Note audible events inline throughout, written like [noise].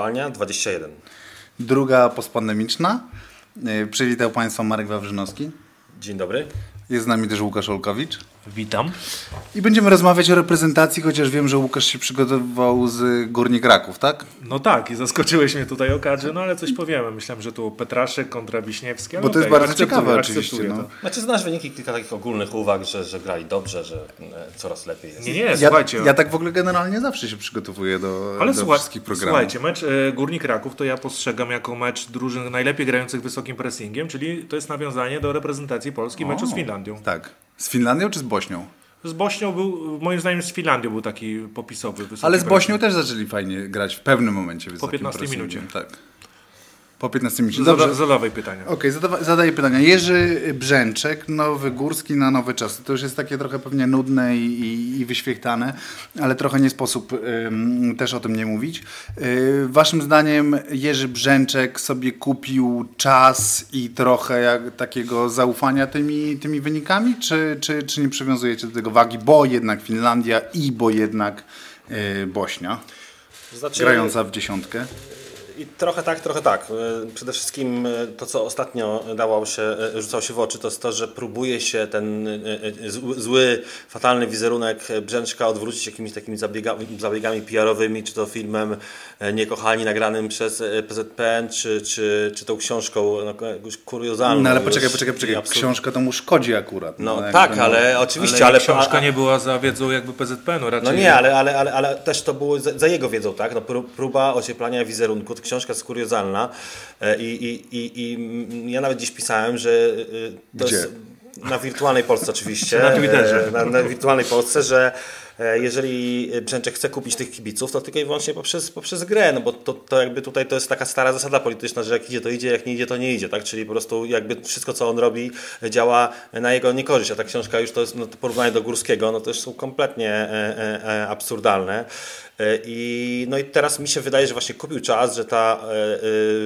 Kopalnia 21. Druga postpandemiczna. E, Przywitał Państwa Marek Wawrzynowski. Dzień dobry. Jest z nami też Łukasz Olkowicz. Witam. I będziemy rozmawiać o reprezentacji, chociaż wiem, że Łukasz się przygotowywał z Górnik Raków, tak? No tak, i zaskoczyłeś mnie tutaj o kadrze, no ale coś powiemy. Myślałem, że tu Petraszek kontra Wiśniewski. Bo to jest okej, bardzo ciekawe oczywiście, no. to. Znaczy znasz wyniki, kilka takich ogólnych uwag, że, że grali dobrze, że e, coraz lepiej jest. Nie, nie, Ja, słuchajcie. ja tak w ogóle generalnie zawsze się przygotowuję do, ale do słuchaj, wszystkich programów. słuchajcie, mecz e, Górnik Raków to ja postrzegam jako mecz drużyn najlepiej grających wysokim pressingiem, czyli to jest nawiązanie do reprezentacji Polski meczu z Finlandią. Tak. Z Finlandią czy z Bośnią? Z Bośnią był, moim zdaniem z Finlandią był taki popisowy Ale z Bośnią też zaczęli fajnie grać w pewnym momencie. wysokim 15 pressingiem, minucie. Tak. Po 15 minucie. Zada, Dobrze. zadawaj pytania. Okej, zadawa- zadaję pytania. Jerzy Brzęczek, Nowy Górski na nowe czasy. To już jest takie trochę pewnie nudne i, i, i wyświechtane, ale trochę nie sposób ym, też o tym nie mówić. Yy, waszym zdaniem Jerzy Brzęczek sobie kupił czas i trochę jak, takiego zaufania tymi, tymi wynikami, czy, czy, czy nie przywiązujecie do tego wagi, bo jednak Finlandia i bo jednak yy, Bośnia, Znaczy, grająca w dziesiątkę? I trochę tak, trochę tak. E, Przede wszystkim e, to, co ostatnio dało się, e, rzucało się w oczy, to jest to, że próbuje się ten zły, fatalny wizerunek Brzęczka odwrócić jakimiś takimi zabiegami, zabiegami PR-owymi, czy to filmem Niekochani nagranym przez PZPN, czy, czy, czy tą książką no, jakąś kuriozalną. No ale już poczekaj, poczekaj, poczekaj. Książka to mu szkodzi akurat. No jakby, tak, no. ale oczywiście, ale, ale, książka a- nie była za wiedzą jakby PZPN-u, raczej No nie, ale, ale, ale, ale też to było za, za jego wiedzą, tak? No, pró- próba ocieplania wizerunku, książka jest kuriozalna e, i, i, i, i ja nawet dziś pisałem, że e, to Gdzie? jest na wirtualnej Polsce oczywiście. Na Twitterze. e, Na, na wirtualnej Polsce, że e, jeżeli Brzęczek chce kupić tych kibiców, to tylko i wyłącznie poprzez, poprzez grę, no bo to, to jakby tutaj to jest taka stara zasada polityczna, że jak idzie to idzie, jak nie idzie to nie idzie, tak? Czyli po prostu jakby wszystko co on robi działa na jego niekorzyść, a ta książka już to jest no, to porównanie do Górskiego, no to już są kompletnie e, e, e, absurdalne. I, no i teraz mi się wydaje, że właśnie kupił czas, że ta,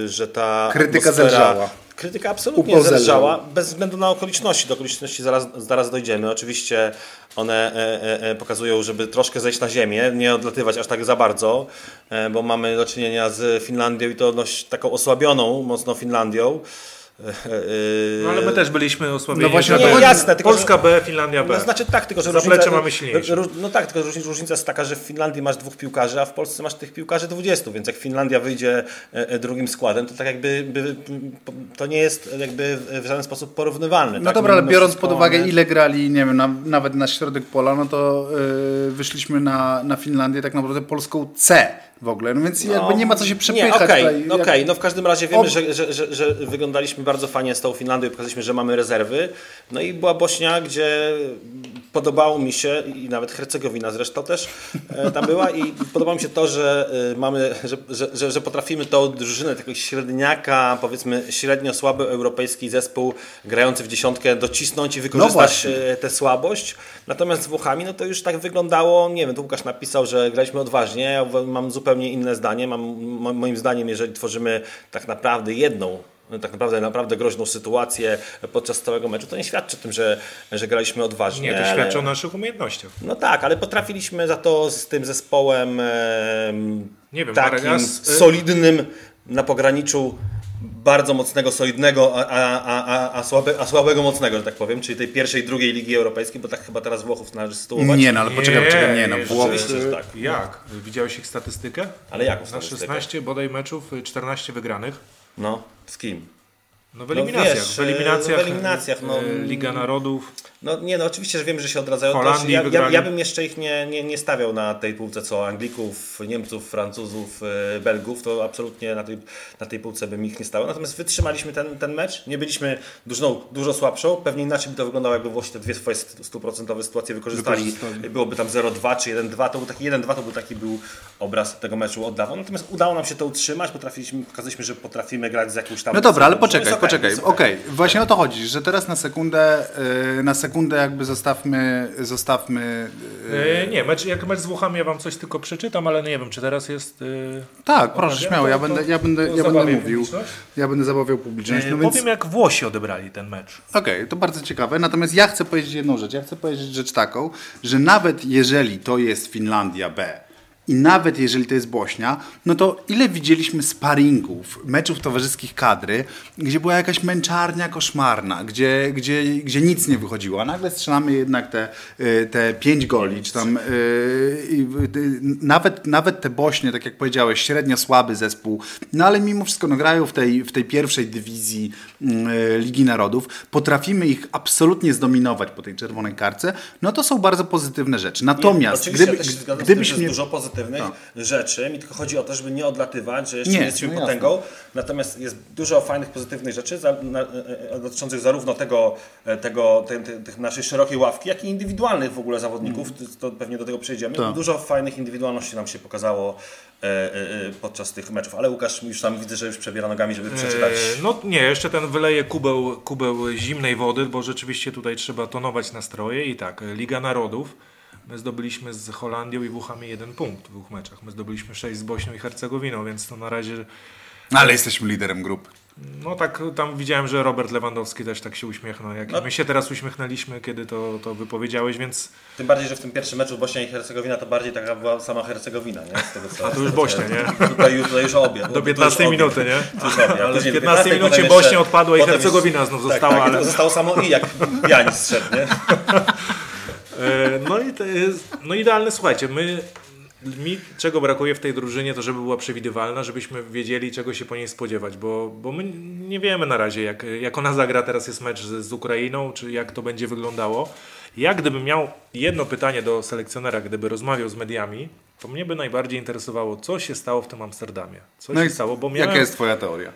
e, że ta Krytyka zelżała. Krytyka absolutnie zelżała, zelżał. bez względu na okoliczności. Do okoliczności zaraz, zaraz dojdziemy. Oczywiście one e, e, e, pokazują, żeby troszkę zejść na ziemię, nie odlatywać aż tak za bardzo, e, bo mamy do czynienia z Finlandią i to dość taką osłabioną mocno Finlandią. E, e, No, ale my też byliśmy osłabieni. No właśnie że chodzi. Jasne, tylko Polska B, Finlandia B. no, znaczy tak, tylko że różnica, mamy silniejsze. No tak, tylko różnica, różnica jest taka, że w Finlandii masz dwóch piłkarzy, a w Polsce masz tych piłkarzy 20, więc jak Finlandia wyjdzie e, e, drugim składem, to tak jakby to nie jest jakby w żaden sposób porównywalne. No tak? dobra, ale biorąc pod uwagę one- ile grali, nie wiem, na, nawet na środek pola, no to yy, wyszliśmy na, na Finlandię tak naprawdę polską C w ogóle, no więc jakby nie ma co się przepychać okej, no Jak- okej, no w każdym razie wiemy, Ob- że, że, że, że wyglądaliśmy bardzo fajnie z tą Finlandią i pokazaliśmy, że mamy rezerwy. No i była Bośnia, gdzie podobało mi się i nawet Hercegowina zresztą też e, tam była i podobało mi się to, że e, mamy, że, że, że, potrafimy tą drużynę takiego średniaka, powiedzmy średnio słaby europejski zespół grający w dziesiątkę docisnąć i wykorzystać właśnie. e, tę słabość. Natomiast z Włochami, no to już tak wyglądało, nie wiem, tu Łukasz napisał, że graliśmy odważnie, ja mam zupełnie inne zdanie. Mam, mo- moim zdaniem, jeżeli tworzymy tak naprawdę jedną, tak naprawdę naprawdę groźną sytuację podczas całego meczu, to nie świadczy o tym, że, że graliśmy odważnie. Nie, to ale- świadczy o naszych umiejętnościach. No tak, ale potrafiliśmy za to z tym zespołem em, Nie wiem, takim Marek, ja s- solidnym na pograniczu bardzo mocnego, solidnego, a, a, a, a, słabe, a słabego mocnego, że tak powiem, czyli tej pierwszej, drugiej Ligi Europejskiej, bo tak chyba teraz Włochów należy sytuować. Nie, no ale poczekaj, poczekaj, nie, no że tak. Jak? Widziałeś ich statystykę? Ale jaką Na statystykę? 16 bodaj meczów, y, 14 wygranych. No, z kim? No w eliminacjach. wiesz, w eliminacjach, w eliminacjach, no. y, Liga Narodów. No nie, no oczywiście, że wiem, że się odradzają. Holandii ja, ja, ja bym jeszcze ich nie, nie, nie stawiał na tej półce co Anglików, Niemców, Francuzów, e, Belgów, to absolutnie na tej, na tej półce bym ich nie stawiał. Natomiast wytrzymaliśmy ten, ten mecz, nie byliśmy dużo, dużo słabszą, pewnie inaczej by to wyglądało, jakby Włosi te dwie swoje stuprocentowe sytuacje wykorzystali. Wykorzystali. Byłoby tam 0-2 czy 1-2, to był taki 1-2, to był taki był obraz tego meczu oddawał. Natomiast udało nam się to utrzymać, potrafiliśmy, pokazaliśmy, że potrafimy grać z jakąś tam... No dobra, ale poczekaj, okej, poczekaj. Okej, właśnie o to chodzi, że teraz na sekundę, yy, na sekundę jakby zostawmy, zostawmy. Yy, nie, mecz, jak mecz z Włochami ja wam coś tylko przeczytam, ale nie wiem, czy teraz jest... y, tak, proszę, okazja? śmiało, ja będę, ja będę, ja będę mówił. Ja będę zabawiał publiczność. No więc, Powiem, jak Włosi odebrali ten mecz. Okej, to bardzo ciekawe. Natomiast ja chcę powiedzieć jedną rzecz. Ja chcę powiedzieć rzecz taką, że nawet jeżeli to jest Finlandia B i nawet jeżeli to jest Bośnia, no to ile widzieliśmy sparingów, meczów towarzyskich kadry, gdzie była jakaś męczarnia koszmarna, gdzie, gdzie, gdzie nic nie wychodziło, a nagle strzelamy jednak te, y, te pięć goli, czy tam yy, nawet, nawet te Bośnie, tak jak powiedziałeś, średnio słaby zespół, no ale mimo wszystko no, grają w tej, w tej pierwszej dywizji Ligi Narodów, potrafimy ich absolutnie zdominować po tej czerwonej karce, no to są bardzo pozytywne rzeczy. Natomiast nie, gdyby, ja się zgadzam gdybyś z tym, że mnie... jest dużo pozytywnych No. rzeczy, mi tylko chodzi o to, żeby nie odlatywać, że jeszcze Nie, nie, jesteśmy no potęgą, natomiast jest dużo fajnych, pozytywnych rzeczy za, na, e, e, dotyczących zarówno tego, e, tego te, te, tych naszej szerokiej ławki, jak i indywidualnych w ogóle zawodników, to pewnie do tego przejdziemy. Tak. Dużo fajnych indywidualności nam się pokazało podczas tych meczów, ale Łukasz już tam widzę, że już przebiera nogami, żeby przeczytać. E, No nie, jeszcze ten wyleje kubeł, kubeł zimnej wody, bo rzeczywiście tutaj trzeba tonować nastroje i tak, Liga Narodów. My zdobyliśmy z Holandią i Włochami jeden punkt w dwóch meczach. My zdobyliśmy sześć z Bośnią i Hercegowiną, więc to na razie ale jesteśmy liderem grupy. No tak, tam widziałem, że Robert Lewandowski też tak się uśmiechnął. Jak No. my się teraz uśmiechnęliśmy, kiedy to, to wypowiedziałeś, więc Tym bardziej, że w tym pierwszym meczu Bośnia i Hercegowina to bardziej taka była sama Hercegowina, nie? Z tego, co, A to już Bośnia, nie? [laughs] Tutaj już, tutaj już obie. do To już 15 obie. minuty, nie? To już obie. Ale w później do 15 minucie Bośnia odpadła i Hercegowina znów tak, została, tak, ale- to zostało samo i jak pianis strzedł, nie? [laughs] E, No i to jest, no idealne, słuchajcie, my, mi czego brakuje w tej drużynie, to żeby była przewidywalna, żebyśmy wiedzieli czego się po niej spodziewać, bo, bo my nie wiemy na razie jak, jak ona zagra, teraz jest mecz z, z Ukrainą, czy jak to będzie wyglądało. Ja gdybym miał jedno pytanie do selekcjonera, gdyby rozmawiał z mediami, to mnie by najbardziej interesowało, co się stało w tym Amsterdamie. Co No się stało, bo miałem... jaka jest twoja teoria?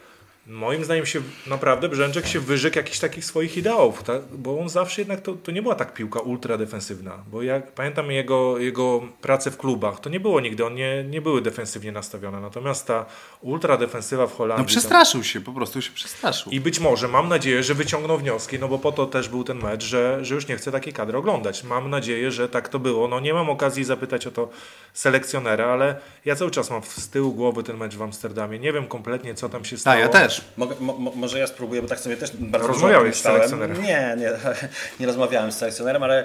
Moim zdaniem się naprawdę Brzęczek się wyrzekł jakichś takich swoich ideałów, tak? bo on zawsze jednak to, to nie była tak piłka ultra defensywna, bo ja pamiętam jego, jego pracę w klubach, to nie było nigdy, on nie, nie były defensywnie nastawione, natomiast ta ultra defensywa w Holandii... No przestraszył się, po prostu się przestraszył. I być może, mam nadzieję, że wyciągną wnioski, no bo po to też był ten mecz, że, że już nie chcę takiej kadry oglądać. Mam nadzieję, że tak to było. No nie mam okazji zapytać o to selekcjonera, ale ja cały czas mam z tyłu głowy ten mecz w Amsterdamie. Nie wiem kompletnie, co tam się stało. A ja też. Mogę, mo, mo- może ja spróbuję, bo tak sobie też bardzo Rozmawiałeś z selekcjonerem? Nie, nie, [laughs] nie rozmawiałem z selekcjonerem, ale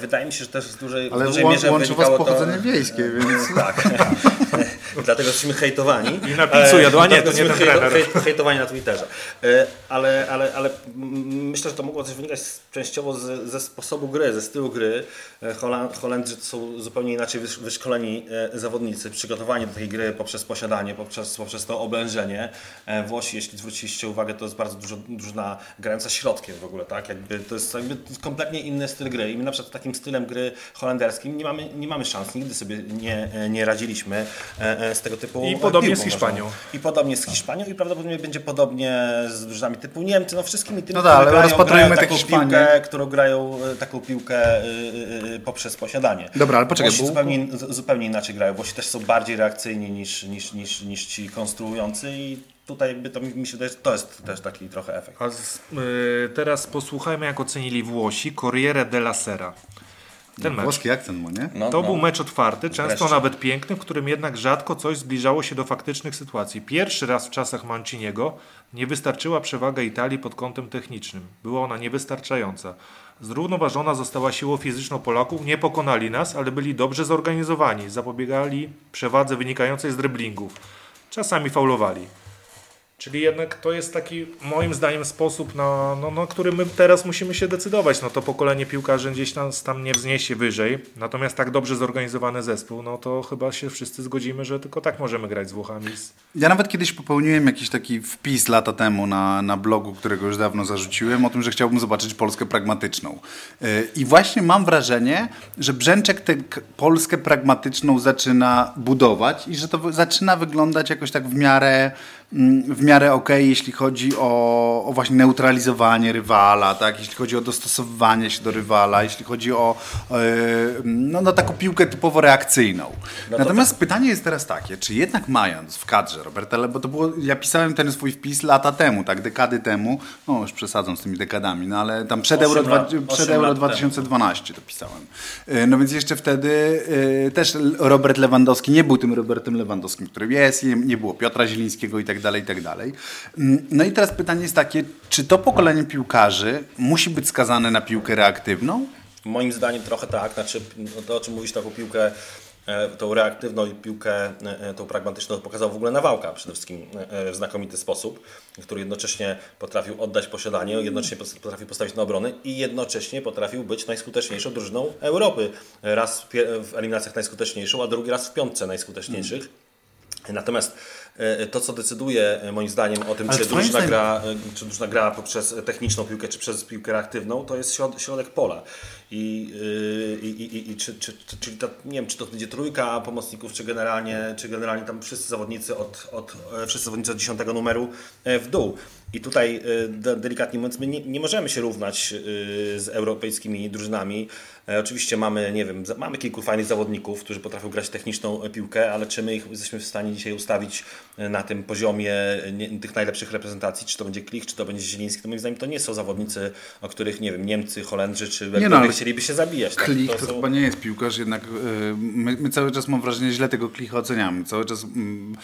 wydaje mi się, że też w dużej, Ale w dużej łą- mierze łączy was wynikało pochodzenie to... wiejskie, więc... [laughs] Tak. [laughs] Dlatego jesteśmy hejtowani. I na pizzu jadł, a nie, to nie jesteśmy ten hejto- trener. hejt- hejtowani na Twitterze. E, Ale, ale, ale myślę, że to mogło też wynikać z- częściowo ze, ze sposobu gry, ze stylu gry. E, Holand, Holendrzy to są zupełnie inaczej wysz- wyszkoleni e, zawodnicy, przygotowani do tej gry poprzez posiadanie, poprzez, poprzez to oblężenie. E, Włosi, jeśli zwróciliście uwagę, to jest bardzo dużo drużyna grająca środkiem w ogóle, tak? Jakby to jest jakby kompletnie inny styl gry. I my na przykład takim stylem gry holenderskim nie mamy, nie mamy szans, nigdy sobie nie, nie radziliśmy e, e, z tego typu I podobnie z Hiszpanią. nożną. I podobnie z Hiszpanią i prawdopodobnie będzie podobnie z drużynami typu Niemcy, no wszystkimi tymi, No tak, które ale grają, rozpatrujemy grają tę taką Hiszpanię. piłkę, którą grają e, taką piłkę poprzez posiadanie. Dobra, ale poczekaj, Włosi zupełnie, zupełnie inaczej grają, Włosi też są bardziej reakcyjni niż, niż, niż, niż ci konstruujący i tutaj jakby to mi mi się wydaje, że to jest też taki trochę efekt. A z, y, teraz posłuchajmy, jak ocenili Włosi Corriere della Sera. Ten mecz. Włoski akcent mu, nie? No, To no. był mecz otwarty, często Wreszcie. nawet piękny, w którym jednak rzadko coś zbliżało się do faktycznych sytuacji. Pierwszy raz w czasach Manciniego nie wystarczyła przewaga Italii pod kątem technicznym. Była ona niewystarczająca. Zrównoważona została siłą fizyczną Polaków, nie pokonali nas, ale byli dobrze zorganizowani, zapobiegali przewadze wynikającej z driblingów. Czasami faulowali. Czyli jednak to jest taki, moim zdaniem, sposób, na, no, na który my teraz musimy się decydować. No to pokolenie piłkarzy gdzieś tam, tam nie wzniesie wyżej. Natomiast tak dobrze zorganizowany zespół, no to chyba się wszyscy zgodzimy, że tylko tak możemy grać z Włochami. Ja nawet kiedyś popełniłem jakiś taki wpis lata temu na, na blogu, którego już dawno zarzuciłem, o tym, że chciałbym zobaczyć Polskę pragmatyczną. Yy, I właśnie mam wrażenie, że Brzęczek tę Polskę pragmatyczną zaczyna budować i że to zaczyna wyglądać jakoś tak w miarę, w miarę okej, jeśli chodzi o, o właśnie neutralizowanie rywala, tak? jeśli chodzi o dostosowywanie się do rywala, jeśli chodzi o yy, no, no, taką piłkę typowo reakcyjną. to Natomiast pytanie jest teraz takie, czy jednak mając w kadrze Roberta, bo to było, ja pisałem ten swój wpis lata temu, tak, dekady temu, no już przesadzam z tymi dekadami, no ale tam przed Euro, dwa, przed Euro lat 2012 to pisałem. Y, No więc jeszcze wtedy y, też Robert Lewandowski nie był tym Robertem Lewandowskim, którym jest, nie, nie było Piotra Zielińskiego i tak dalej, i tak dalej. Mm, No i teraz pytanie jest takie, czy to pokolenie piłkarzy musi być skazane na piłkę reaktywną? Moim zdaniem trochę tak, znaczy no to o czym mówisz, taką piłkę e, tą reaktywną piłkę, e, tą pragmatyczną pokazał w ogóle Nawałka przede wszystkim w znakomity sposób, który jednocześnie potrafił oddać posiadanie, jednocześnie potrafił postawić na obronę i jednocześnie potrafił być najskuteczniejszą drużyną Europy. Raz w eliminacjach najskuteczniejszą, a drugi raz w piątce najskuteczniejszych. Natomiast E, to, co decyduje e, moim zdaniem o tym, czy drużyna, gra, e, czy drużyna gra poprzez techniczną piłkę, czy przez piłkę reaktywną, to jest środek pola. I, i, i, i czy, czy, czy, czyli to, nie wiem, czy to będzie trójka pomocników, czy generalnie, czy generalnie tam wszyscy zawodnicy od, od, wszyscy zawodnicy od 10 numeru w dół. I tutaj delikatnie mówiąc, my nie, nie możemy się równać z europejskimi drużynami. Oczywiście mamy, nie wiem, mamy kilku fajnych zawodników, którzy potrafią grać techniczną piłkę, ale czy my ich jesteśmy w stanie dzisiaj ustawić na tym poziomie tych najlepszych reprezentacji, czy to będzie Klich, czy to będzie Zieliński, to moim zdaniem to nie są zawodnicy, o których, nie wiem, Niemcy, Holendrzy, czy nie no, chcieliby się zabijać. Tak? Klich to, to są... chyba nie jest piłkarz, jednak my, my, cały czas mam wrażenie, źle tego Klicha oceniamy. Cały czas mm,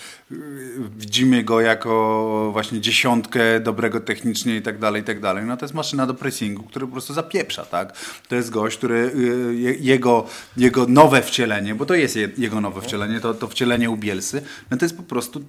widzimy go jako właśnie dziesiątkę dobrego technicznie i tak dalej, i tak dalej. No to jest maszyna do pressingu, który po prostu zapieprza, tak? To jest gość, który jego, jego nowe wcielenie, bo to jest jego nowe wcielenie, to, to wcielenie u Bielsy, no to jest po prostu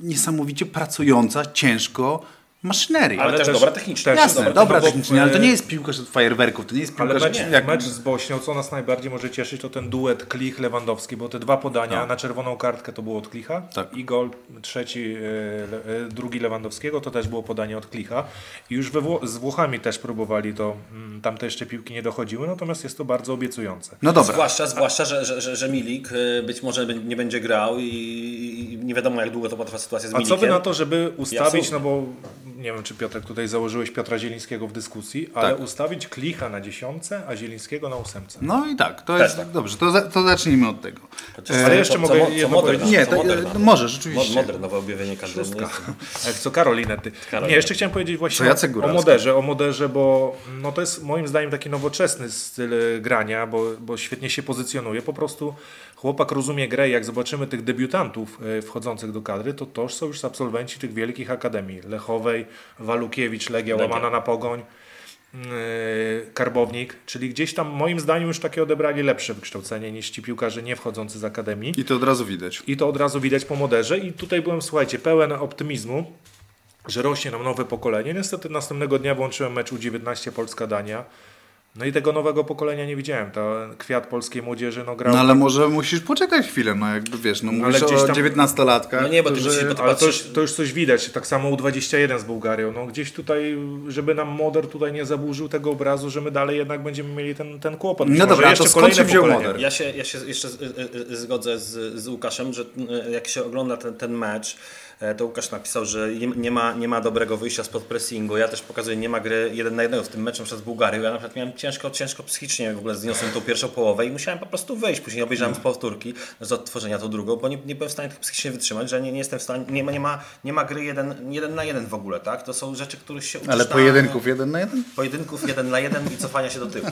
niesamowicie pracująca, ciężko maszynerii. Ale, ale też, też dobra technicznie. Też Jasne, dobra, dobra technicznie, ale to nie jest piłkarz od fajerwerków, to nie jest piłkarz... Ale mecz, jak... mecz z Bośnią, co nas najbardziej może cieszyć, to ten duet Klich-Lewandowski, bo te dwa podania no. na czerwoną kartkę to było od Klicha tak. i gol trzeci, e, e, drugi Lewandowskiego to też było podanie od Klicha. I już we Wło z Włochami też próbowali to, mm, tam te jeszcze piłki nie dochodziły, natomiast jest to bardzo obiecujące. No dobra. Zwłaszcza, zwłaszcza że, że, że, że Milik e, być może nie będzie grał i, i nie wiadomo jak długo to potrwa sytuacja z Milikiem. A co by na to, żeby ustawić, no bo nie wiem, czy Piotrek tutaj założyłeś Piotra Zielińskiego w dyskusji, ale tak. ustawić Klicha na dziesiątce, a Zielińskiego na ósemce. No i tak, to jest tak. dobrze, to, to zacznijmy od tego. ale jeszcze co, mogę co, jedno. Nie, to, no, możesz, oczywiście. Modern, nowe objawienie każdego Jak [laughs] co Karolinety. Nie, jeszcze chciałem powiedzieć właśnie o, o moderze, o moderze, bo no to jest moim zdaniem taki nowoczesny styl grania, bo, bo świetnie się pozycjonuje. Po prostu chłopak rozumie grę jak zobaczymy tych debiutantów e, wchodzących do kadry, to toż są już absolwenci tych wielkich akademii. Lechowej, Walukiewicz, Legia, Legia. łamana na pogoń. E, Karbownik, czyli gdzieś tam moim zdaniem już takie odebrali lepsze wykształcenie niż ci piłkarze nie wchodzący z akademii. I to od razu widać. I to od razu widać po moderze i tutaj byłem, słuchajcie, pełen optymizmu, że rośnie nam nowe pokolenie. Niestety następnego dnia włączyłem mecz U19 Polska-Dania. No i tego nowego pokolenia nie widziałem. To kwiat polskiej młodzieży no grał. No ale może musisz poczekać chwilę, no jakby wiesz, no mówisz ale o tam... 19-latkach. No nie, bo ty że... bo ale to już, to już coś widać. Tak samo U21 z Bułgarią. No gdzieś tutaj, żeby nam Moder tutaj nie zaburzył tego obrazu, że my dalej jednak będziemy mieli ten, ten kłopot. no dobra, jeszcze to skąd się wziął Moder? Ja się, ja się jeszcze zgodzę z, z Łukaszem, że jak się ogląda ten, ten mecz, E, to Łukasz napisał, że nie ma, nie ma dobrego wyjścia spod pressingu. Ja też pokazuję, nie ma gry jeden na jednego w tym meczu przez Bułgarię. Ja na przykład miałem ciężko, ciężko psychicznie w ogóle zniosłem tą pierwszą połowę i musiałem po prostu wyjść. Później obejrzałem z powtórki z odtworzenia tą drugą, bo nie, nie byłem w stanie tak psychicznie wytrzymać, że nie, nie jestem w stanie, nie ma, nie ma, nie ma gry jeden, jeden na jeden w ogóle, tak? To są rzeczy, których się uczysz Ale pojedynków na, jeden na jeden? Pojedynków jeden na jeden i cofania się do tyłu.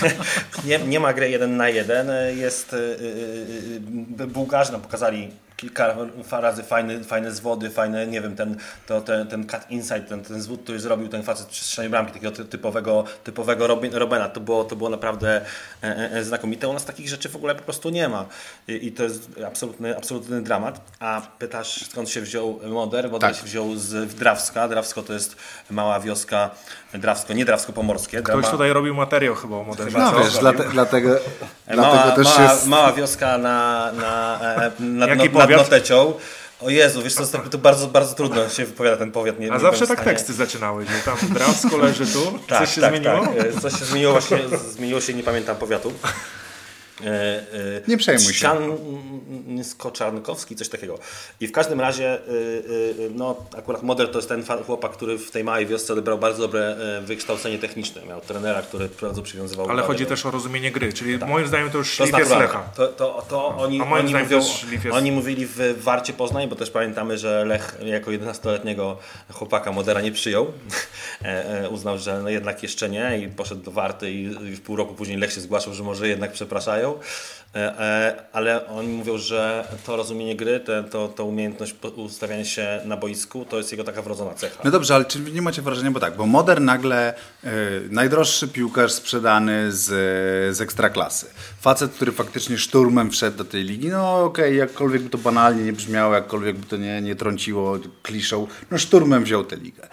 [laughs] nie, nie ma gry jeden na jeden. Jest yy, yy, Bułgarzy nam pokazali kilka razy fajne, fajne zwody, fajne, nie wiem, ten, to, ten, ten cut inside, ten, ten zwód, który zrobił ten facet przy strzelaniu bramki, takiego typowego, typowego Robena, to było, to było naprawdę e, e, e, znakomite. U nas takich rzeczy w ogóle po prostu nie ma i, i to jest absolutny, absolutny dramat. A pytasz, skąd się wziął Moder? Moder tak. się wziął z Drawska. Drawsko to jest mała wioska, Drawsko, nie Drawsko-Pomorskie. Ktoś Drama... tutaj robił materiał chyba o Moderze. No wiesz, dlatego, dlatego, mała, też mała, jest... Mała wioska na, na, na, na, na, Notecią. O Jezu, wiesz co, to bardzo, bardzo trudno się wypowiada ten powiat. Nie, A nie zawsze tak teksty zaczynały, że tam Drawsko leży tu, tak, coś się tak, zmieniło? Tak. Coś się zmieniło właśnie, zmieniło się, nie pamiętam powiatu. E, e, nie przejmuj się. Skoczarnkowski, coś takiego. I w każdym razie, e, no akurat Moder to jest ten chłopak, który w tej małej wiosce odebrał bardzo dobre wykształcenie techniczne. Miał trenera, który bardzo przywiązywał Ale chodzi do... też o rozumienie gry, czyli tak. moim zdaniem to już szlif jest Lecha. To, to, to oni, oni, mówią, jest... oni mówili w Warcie Poznań, bo też pamiętamy, że Lech jako 11-letniego chłopaka Modera nie przyjął. [laughs] Uznał, że no jednak jeszcze nie i poszedł do Warty i w pół roku później Lech się zgłaszał, że może jednak przepraszają. E, e, ale oni mówią, że to rozumienie gry, te, to, to umiejętność ustawiania się na boisku, to jest jego taka wrodzona cecha. No dobrze, ale czy nie macie wrażenia, bo tak, bo Modern nagle y, najdroższy piłkarz sprzedany z, z ekstraklasy. Facet, który faktycznie szturmem wszedł do tej ligi, no okej, jakkolwiek by to banalnie nie brzmiało, jakkolwiek by to nie, nie trąciło kliszą, no szturmem wziął tę ligę.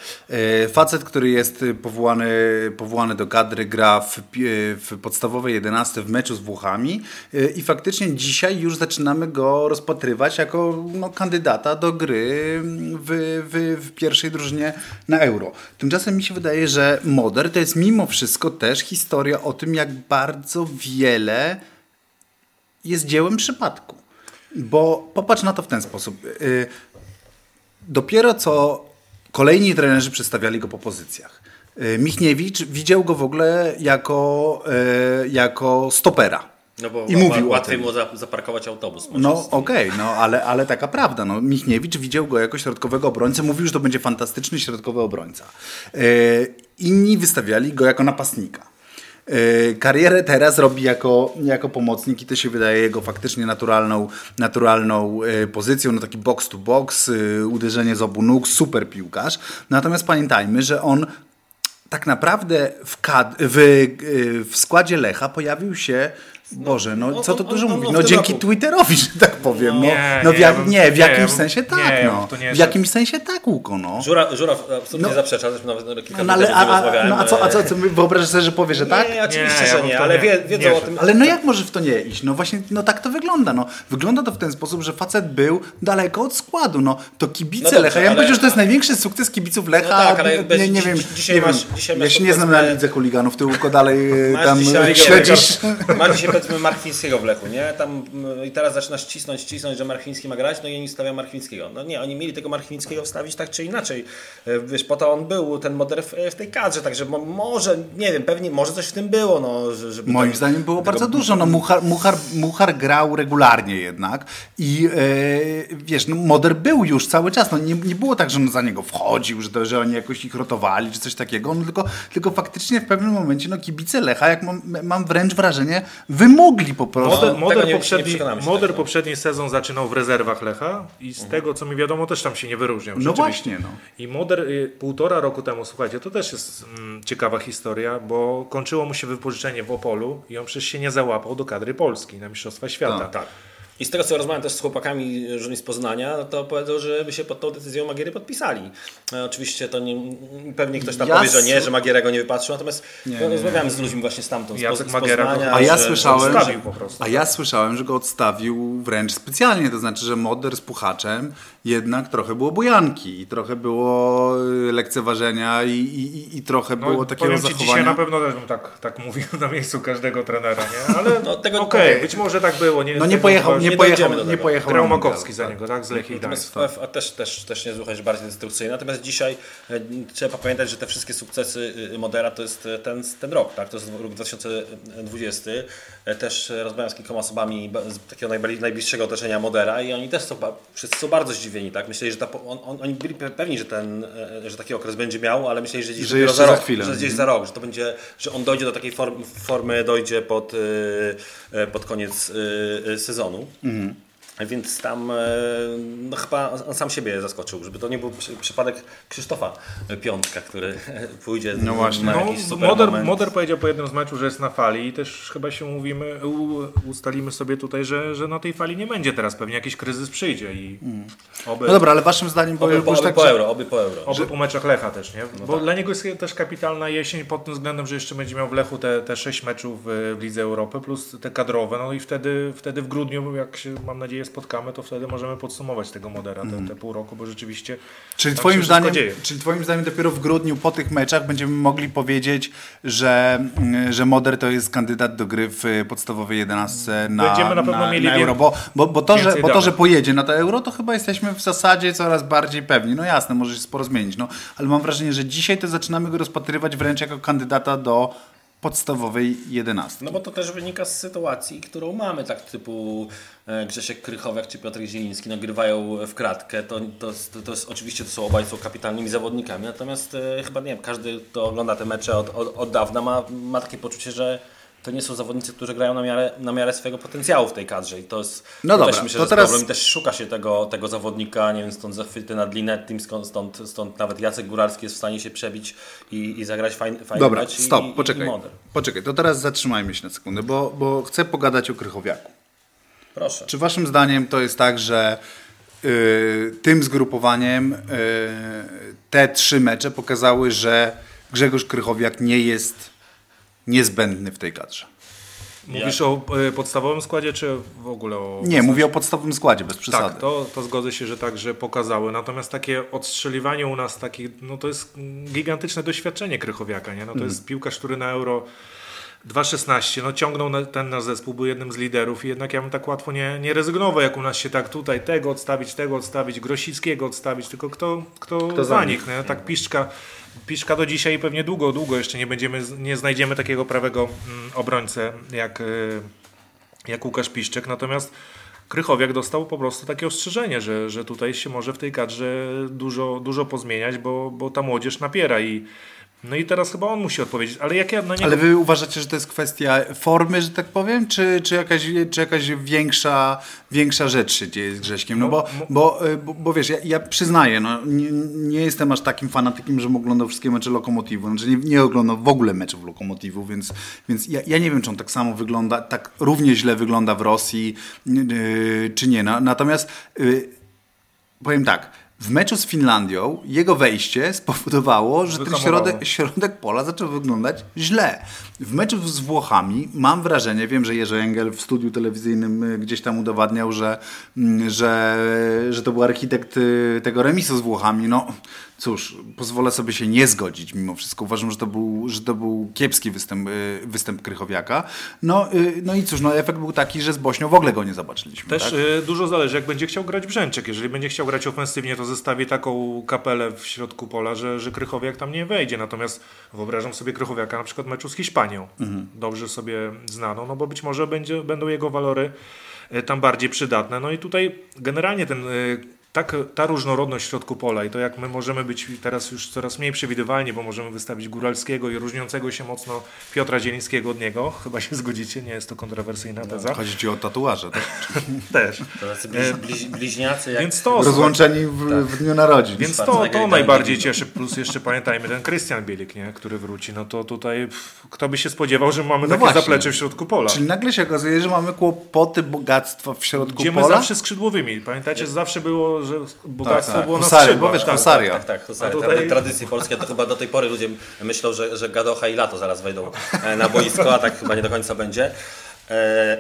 Y, facet, który jest powołany, powołany do kadry, gra w, w podstawowej 11 w meczu z Włochami y, i faktycznie dzisiaj już zaczynamy go rozpatrywać jako no, kandydata do gry w, w, w pierwszej drużynie na Euro. Tymczasem mi się wydaje, że Moder to jest mimo wszystko też historia o tym, jak bardzo wiele jest dziełem przypadku. Bo popatrz na to w ten sposób. Y, Dopiero co kolejni trenerzy przedstawiali go po pozycjach. Y, Michniewicz widział go w ogóle jako, y, jako stopera. No bo I mówił łatwiej mu za, zaparkować autobus. No okej, no ale, ale taka prawda. No, Michniewicz widział go jako środkowego obrońcę, mówił, że to będzie fantastyczny środkowy obrońca. E, inni wystawiali go jako napastnika. E, karierę teraz robi jako, jako pomocnik i to się wydaje jego faktycznie naturalną, naturalną e, pozycją, no taki box to box, uderzenie z obu nóg, super piłkarz. Natomiast pamiętajmy, że on tak naprawdę w, kad- w, w składzie Lecha pojawił się. Boże, no on- co to dużo mówić? No dzięki roku. Twitterowi, że tak powiem. No, Nie, no w, ja nie, w jakimś sensie tak, no. nie W jakimś sensie tak, Łuko, no. Żura, Żura absolutnie No. zaprzecza, zresztą nawet kilka No, ale, a, a, no, a, co, a co, co my wyobrażasz sobie, że powie, że tak? Nie, oczywiście, Nie, ja że nie, ale nie- wie, wiedzą nie, o tym. Ale no jak może w to nie iść? No właśnie, no tak to wygląda. No. Wygląda to w ten sposób, że facet był daleko od składu. No to kibice No dobrze, Lecha. Ja bym powiedział, że to jest największy sukces kibiców Lecha. No tak, ale bez- nie, wiem, dzisiaj nie masz- wiem. dzisiaj ja się nie znam na lidze chuliganów. Ty Łuko dalej e, tam e, śledzisz. [laughs] Masz dzisiaj powiedzmy Markwińskiego w Lechu, nie? Tam mm, i teraz zaczynasz cisnąć, cisnąć, że Markwiński ma grać, no i oni stawiają Markwińskiego. No nie, oni mieli tego Markwińskiego wstawić tak czy inaczej. E, Wiesz, po to on był, ten model w, tej kadrze, także mo, może, nie wiem, pewnie, może coś w tym było, no, Moim tak- zdaniem było tego- bardzo dużo. No, Muchar, Muchar, Muchar grał regularnie jednak i e, wiesz, no, Moder był już cały czas. No, nie, nie było tak, że on za niego wchodził, że, to, że oni jakoś ich rotowali czy coś takiego. No, tylko, tylko faktycznie w pewnym momencie no, kibice Lecha, jak mam, mam wręcz wrażenie, wymogli po prostu. Moder, tego Moder, nie- poprzedni, Moder tego. poprzedni sezon zaczynał w rezerwach Lecha i z tego co mi wiadomo też tam się nie wyróżniał. No właśnie, no. I Moder y, półtora roku temu, słuchajcie, to też jest mm, ciekawa historia, bo kończyło mu się wypożyczenie w Opolu i on przecież się nie załapał do kadry Polski na Mistrzostwa Świata. Tak, Tak. I z tego co rozmawiam też z chłopakami z Poznania, no to powiedzą, że by się pod tą decyzją Magiery podpisali. E, oczywiście to nie, pewnie ktoś tam Ja powie, że nie, że Magiera go nie wypatrzył, natomiast Nie, no, nie, rozmawiałem z ludźmi właśnie stamtąd, z, Jacek Poz- z Poznania. go- A ja że- słyszałem, odstawił że, po prostu. a ja słyszałem, że go odstawił wręcz specjalnie, to znaczy, że Moder z Puchaczem jednak trochę było bujanki i trochę było y, lekceważenia i, i, i, trochę No, było takiego powiem Ci, dzisiaj zachowania. na pewno też bym tak, tak [laughs] mówił na miejscu każdego trenera, nie? Ale No, tego- okej, być może tak było. Nie, No nie pojechał, nie nie pojechał, nie pojechał. Grał na mundial, Makowski za niego, tak? Z Lechii Gdańsk. UEFA też, też, też nie jest bardziej destrukcyjny. Natomiast dzisiaj e, trzeba pamiętać, że te wszystkie sukcesy y, Modera to jest e, ten, ten rok, tak? To jest rok 2020. E, Też e, rozmawiam z kilkoma osobami ba- z takiego najbliższego otoczenia Modera i oni też są, wszyscy są bardzo zdziwieni, tak? Myśleli, że ta, on, on, oni byli pe- pewni, że, ten, e, że taki okres będzie miał, ale myśleli, że gdzieś Że za rok, chwilę. Że gdzieś za rok, że to będzie, że on dojdzie do takiej formy, formy dojdzie pod, pod koniec sezonu. Więc tam e, no chyba on sam siebie zaskoczył, żeby to nie był przy, przypadek Krzysztofa Piątka, który pójdzie No właśnie. na No, jakiś super Moder, moment. Moder powiedział po jednym z meczu, że jest na fali i też chyba się mówimy, ustalimy sobie tutaj, że, że na tej fali nie będzie teraz, pewnie jakiś kryzys przyjdzie i oby, No dobra, ale waszym zdaniem, bo Oby, po, oby tak, po euro, oby po euro. oby po meczach Lecha też, nie? Bo tak. dla niego jest też kapitalna jesień pod tym względem, że jeszcze będzie miał w Lechu te, te sześć meczów w, w Lidze Europy plus te kadrowe, no i wtedy, wtedy w grudniu, jak się mam nadzieję spotkamy, to wtedy możemy podsumować tego Modera, te, te pół roku, bo rzeczywiście Czyli tam twoim, zdaniem, dzieje. czyli twoim zdaniem dopiero w grudniu po tych meczach będziemy mogli powiedzieć, że, mm, że Moder to jest kandydat do gry w podstawowej 11 na, Będziemy na pewno na, mieli na euro. Bo, bo, bo, to, że, bo to, że pojedzie na to euro, to chyba jesteśmy w zasadzie coraz bardziej pewni. No jasne, może się sporo zmienić, no, ale mam wrażenie, że dzisiaj to zaczynamy go rozpatrywać wręcz jako kandydata do podstawowej 11. No bo to też wynika z sytuacji, którą mamy, tak typu Grzesiek Krychowiak czy Piotr Zieliński nagrywają w kratkę. To, to, jest- to jest oczywiście to są obaj są kapitalnymi zawodnikami, natomiast e, chyba nie wiem, każdy kto ogląda te mecze od, od, od dawna ma, ma takie poczucie, że to nie są zawodnicy, którzy grają na miarę, na miarę swojego potencjału w tej kadrze i to jest No to dobra, też myślę, to że teraz- problem też szuka się tego, tego zawodnika, nie wiem, stąd zachwyty nad Linetim, stąd, stąd, stąd nawet Jacek Góralski jest w stanie się przebić i, i zagrać fajny, fajny Dobra, stop, i, poczekaj. i. Poczekaj, to teraz zatrzymajmy się na sekundę, bo, bo chcę pogadać o Krychowiaku. Proszę. Czy waszym zdaniem to jest tak, że y, tym zgrupowaniem y, te trzy mecze pokazały, że Grzegorz Krychowiak nie jest niezbędny w tej kadrze? Mówisz o e, podstawowym składzie, czy w ogóle o... Nie, mówię o podstawowym składzie, bez przesady. Tak, to, to zgodzę się, że tak, że pokazały. Natomiast takie odstrzeliwanie u nas takich, no to jest gigantyczne doświadczenie Krychowiaka, nie? No to Mhm. jest piłkarz, który na Euro 2.16, no ciągnął na, ten nasz zespół, był jednym z liderów i jednak ja bym tak łatwo nie, nie rezygnował, jak u nas się tak tutaj tego odstawić, tego odstawić, Grosickiego odstawić, tylko kto, kto, Kto za nich, nie? Tak Piszczka, Piszczka do dzisiaj pewnie długo, długo jeszcze nie będziemy, nie znajdziemy takiego prawego mm, obrońcę jak, y, jak Łukasz Piszczek, natomiast Krychowiak dostał po prostu takie ostrzeżenie, że, że tutaj się może w tej kadrze dużo, dużo pozmieniać, bo, bo ta młodzież napiera i no i teraz chyba on musi odpowiedzieć, ale jak ja na niego... Ale wy uważacie, że to jest kwestia formy, że tak powiem, czy, czy, jakaś, czy jakaś większa, większa rzecz się dzieje z Grześkiem? No bo, bo, y, bo, bo wiesz, ja, ja przyznaję, no, nie, nie jestem aż takim fanatykiem, żebym oglądał wszystkie mecze Lokomotivu. Znaczy nie, nie oglądam w ogóle meczów Lokomotivu, więc, więc ja, ja nie wiem, czy on tak samo wygląda, tak równie źle wygląda w Rosji, yy, czy nie. No, natomiast yy, powiem tak, w meczu z Finlandią jego wejście spowodowało, że ten środek, środek pola zaczął wyglądać źle. W meczu z Włochami mam wrażenie, wiem, że Jerzy Engel w studiu telewizyjnym y, gdzieś tam udowadniał, że, mm, że, że to był architekt y, tego remisu z Włochami. No cóż, pozwolę sobie się nie zgodzić mimo wszystko. Uważam, że to był, że to był kiepski występ, y, występ Krychowiaka. No, y, no i cóż, no efekt był taki, że z Bośnią w ogóle go nie zobaczyliśmy. Też tak? y, dużo zależy, jak będzie chciał grać Brzęczek. Jeżeli będzie chciał grać ofensywnie, to zestawi taką kapelę w środku pola, że, że Krychowiak tam nie wejdzie. Natomiast wyobrażam sobie Krychowiaka na przykład w meczu z Hiszpanią. Dobrze sobie znaną, no bo być może będzie, będą jego walory tam bardziej przydatne. No i tutaj generalnie ten... tak, ta różnorodność w środku pola i to jak my możemy być teraz już coraz mniej przewidywalni, bo możemy wystawić Góralskiego i różniącego się mocno Piotra Zielińskiego od niego, chyba się zgodzicie, nie jest to kontrowersyjna teza. Chodzi ci o tatuaże, tak? [laughs] Też. To tacy bliź, bliź, bliźniacy jak... Więc to, Rozłączeni w, w dniu narodzin. więc to, to najbardziej cieszy. Plus jeszcze pamiętajmy ten Krystian Bielik, nie? który wróci. No to tutaj pff, kto by się spodziewał, że mamy No takie właśnie. zaplecze w środku pola. Czyli nagle się okazuje, że mamy kłopoty bogactwa w środku Gdzie my pola. zawsze skrzydłowymi. Pamiętacie, zawsze było, że bogactwo tak. było na Husary, skrzydłach. bo wiesz, tak. husary. Tak, tak, tutaj- Tra- Tradycje polskie to chyba do tej pory ludzie myślą, że, że Gadocha i Lato zaraz wejdą e, na boisko, a tak chyba nie do końca będzie. E,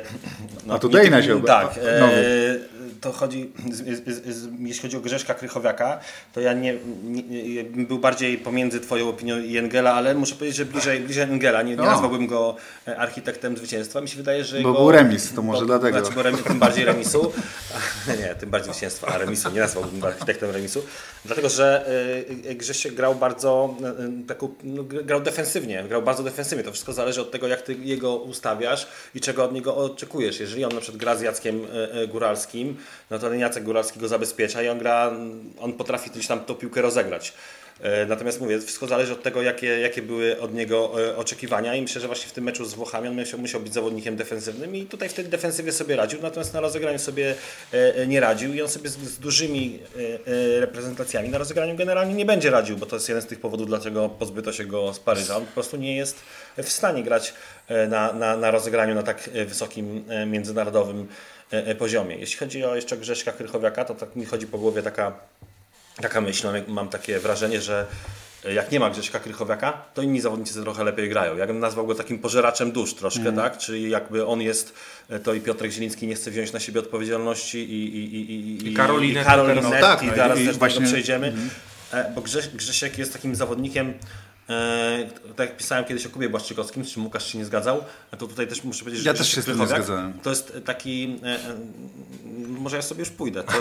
no, A tutaj nie- na się Tak. E. to chodzi, z, z, z, jeśli chodzi o Grzeszka Krychowiaka, to ja nie, nie, był bardziej pomiędzy Twoją opinią i Engela, ale muszę powiedzieć, że bliżej, bliżej Engela. Nie, nie O. nazwałbym go e, architektem zwycięstwa. Mi się wydaje, że Bo go, był remis, to może bo, dlatego. Znaczy, bo remi, tym bardziej remisu. [laughs] Nie, tym bardziej zwycięstwa, a remisu nie nazwałbym go architektem remisu. Dlatego, że y, Grzesiek grał bardzo y, y, taką, no, gr- grał defensywnie, grał bardzo defensywnie. To wszystko zależy od tego, jak ty jego ustawiasz i czego od niego oczekujesz. Jeżeli on na przykład gra z Jackiem y, y, Góralskim, no to ten Jacek Góralski go zabezpiecza i on gra, on potrafi gdzieś tam tą piłkę rozegrać. E, Natomiast mówię, wszystko zależy od tego, jakie, jakie były od niego e, oczekiwania i myślę, że właśnie w tym meczu z Włochami on musiał, musiał być zawodnikiem defensywnym i tutaj w tej defensywie sobie radził, natomiast na rozegraniu sobie e, nie radził i on sobie z, z dużymi reprezentacjami na rozegraniu generalnie nie będzie radził, bo to jest jeden z tych powodów, dlaczego pozbyto się go z Paryża. On po prostu nie jest w stanie grać na, na, na rozegraniu na tak wysokim międzynarodowym poziomie. Jeśli chodzi o jeszcze Grzeszka Krychowiaka, to tak mi chodzi po głowie taka taka myśl, mam, takie wrażenie, że jak nie ma Grześka Krychowiaka, to inni zawodnicy trochę lepiej grają. Ja bym nazwał go takim pożeraczem dusz troszkę, tak? Czyli jakby on jest, to i Piotrek Zieliński nie chce wziąć na siebie odpowiedzialności i, i, i, i, I Karolinetti i. No tak, no i- zaraz i też do właśnie- tego przejdziemy. E, Bo Grześ, Grzesiek jest takim zawodnikiem, e, tak jak pisałem kiedyś o Kubie Błaszczykowskim, z czym Łukasz się nie zgadzał, to tutaj też muszę powiedzieć, że Ja też się z tym nie zgadzałem. To jest taki, e, e, może ja sobie już pójdę. To,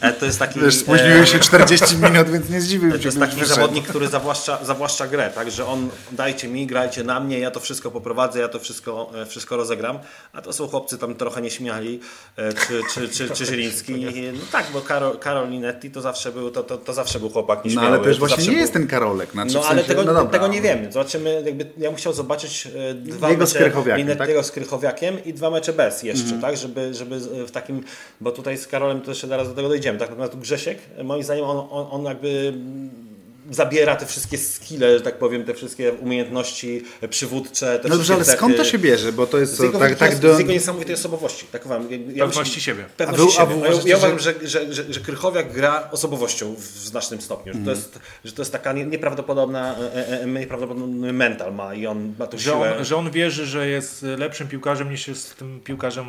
e, to jest taki... Wiesz, spóźniłeś się 40 [laughs] minut, więc nie zdziwił się. To jest taki zawodnik, który zawłaszcza, zawłaszcza grę, tak, że on dajcie mi, grajcie na mnie, ja to wszystko poprowadzę, ja to wszystko, e, wszystko rozegram, a to są chłopcy tam trochę nieśmiali, e, czy, czy, czy, czy Żyliński. [laughs] No tak, bo Karol, Karol Linetti to zawsze był, to, to, to zawsze był chłopak No nieśmiały. ale też to właśnie nie był- jest ten Karolek. Znaczy, no ale sensie, tego, no dobra. tego nie wiemy. Zobaczymy, jakby ja bym chciał zobaczyć e, dwa Jego mecze Krychowiakiem, Linettiego tak? z Krychowiakiem i dwa mecze bez jeszcze, Mhm. tak? Żeby, żeby w takim, bo tutaj z Karolem to jeszcze zaraz do tego dojdziemy, tak? Natomiast Grzesiek, moim zdaniem on, on, on jakby mm, zabiera te wszystkie skille, że tak powiem, te wszystkie umiejętności przywódcze, te No dobrze, ale cechy. skąd to się bierze? Bo to jest Z jego, tak, tak do... z jego niesamowitej osobowości. Tak wam, ja, Pewności myślę- siebie. Pewności A wy- a siebie. wy Ja- ja że- uważam, że, że, że, że Krychowiak gra osobowością w znacznym stopniu. Że, to, Mhm. jest, że to jest taka nie- nieprawdopodobna, e, e, nieprawdopodobny mental ma i on ma tą Że siłę. on, że on wierzy, że jest lepszym piłkarzem niż jest tym piłkarzem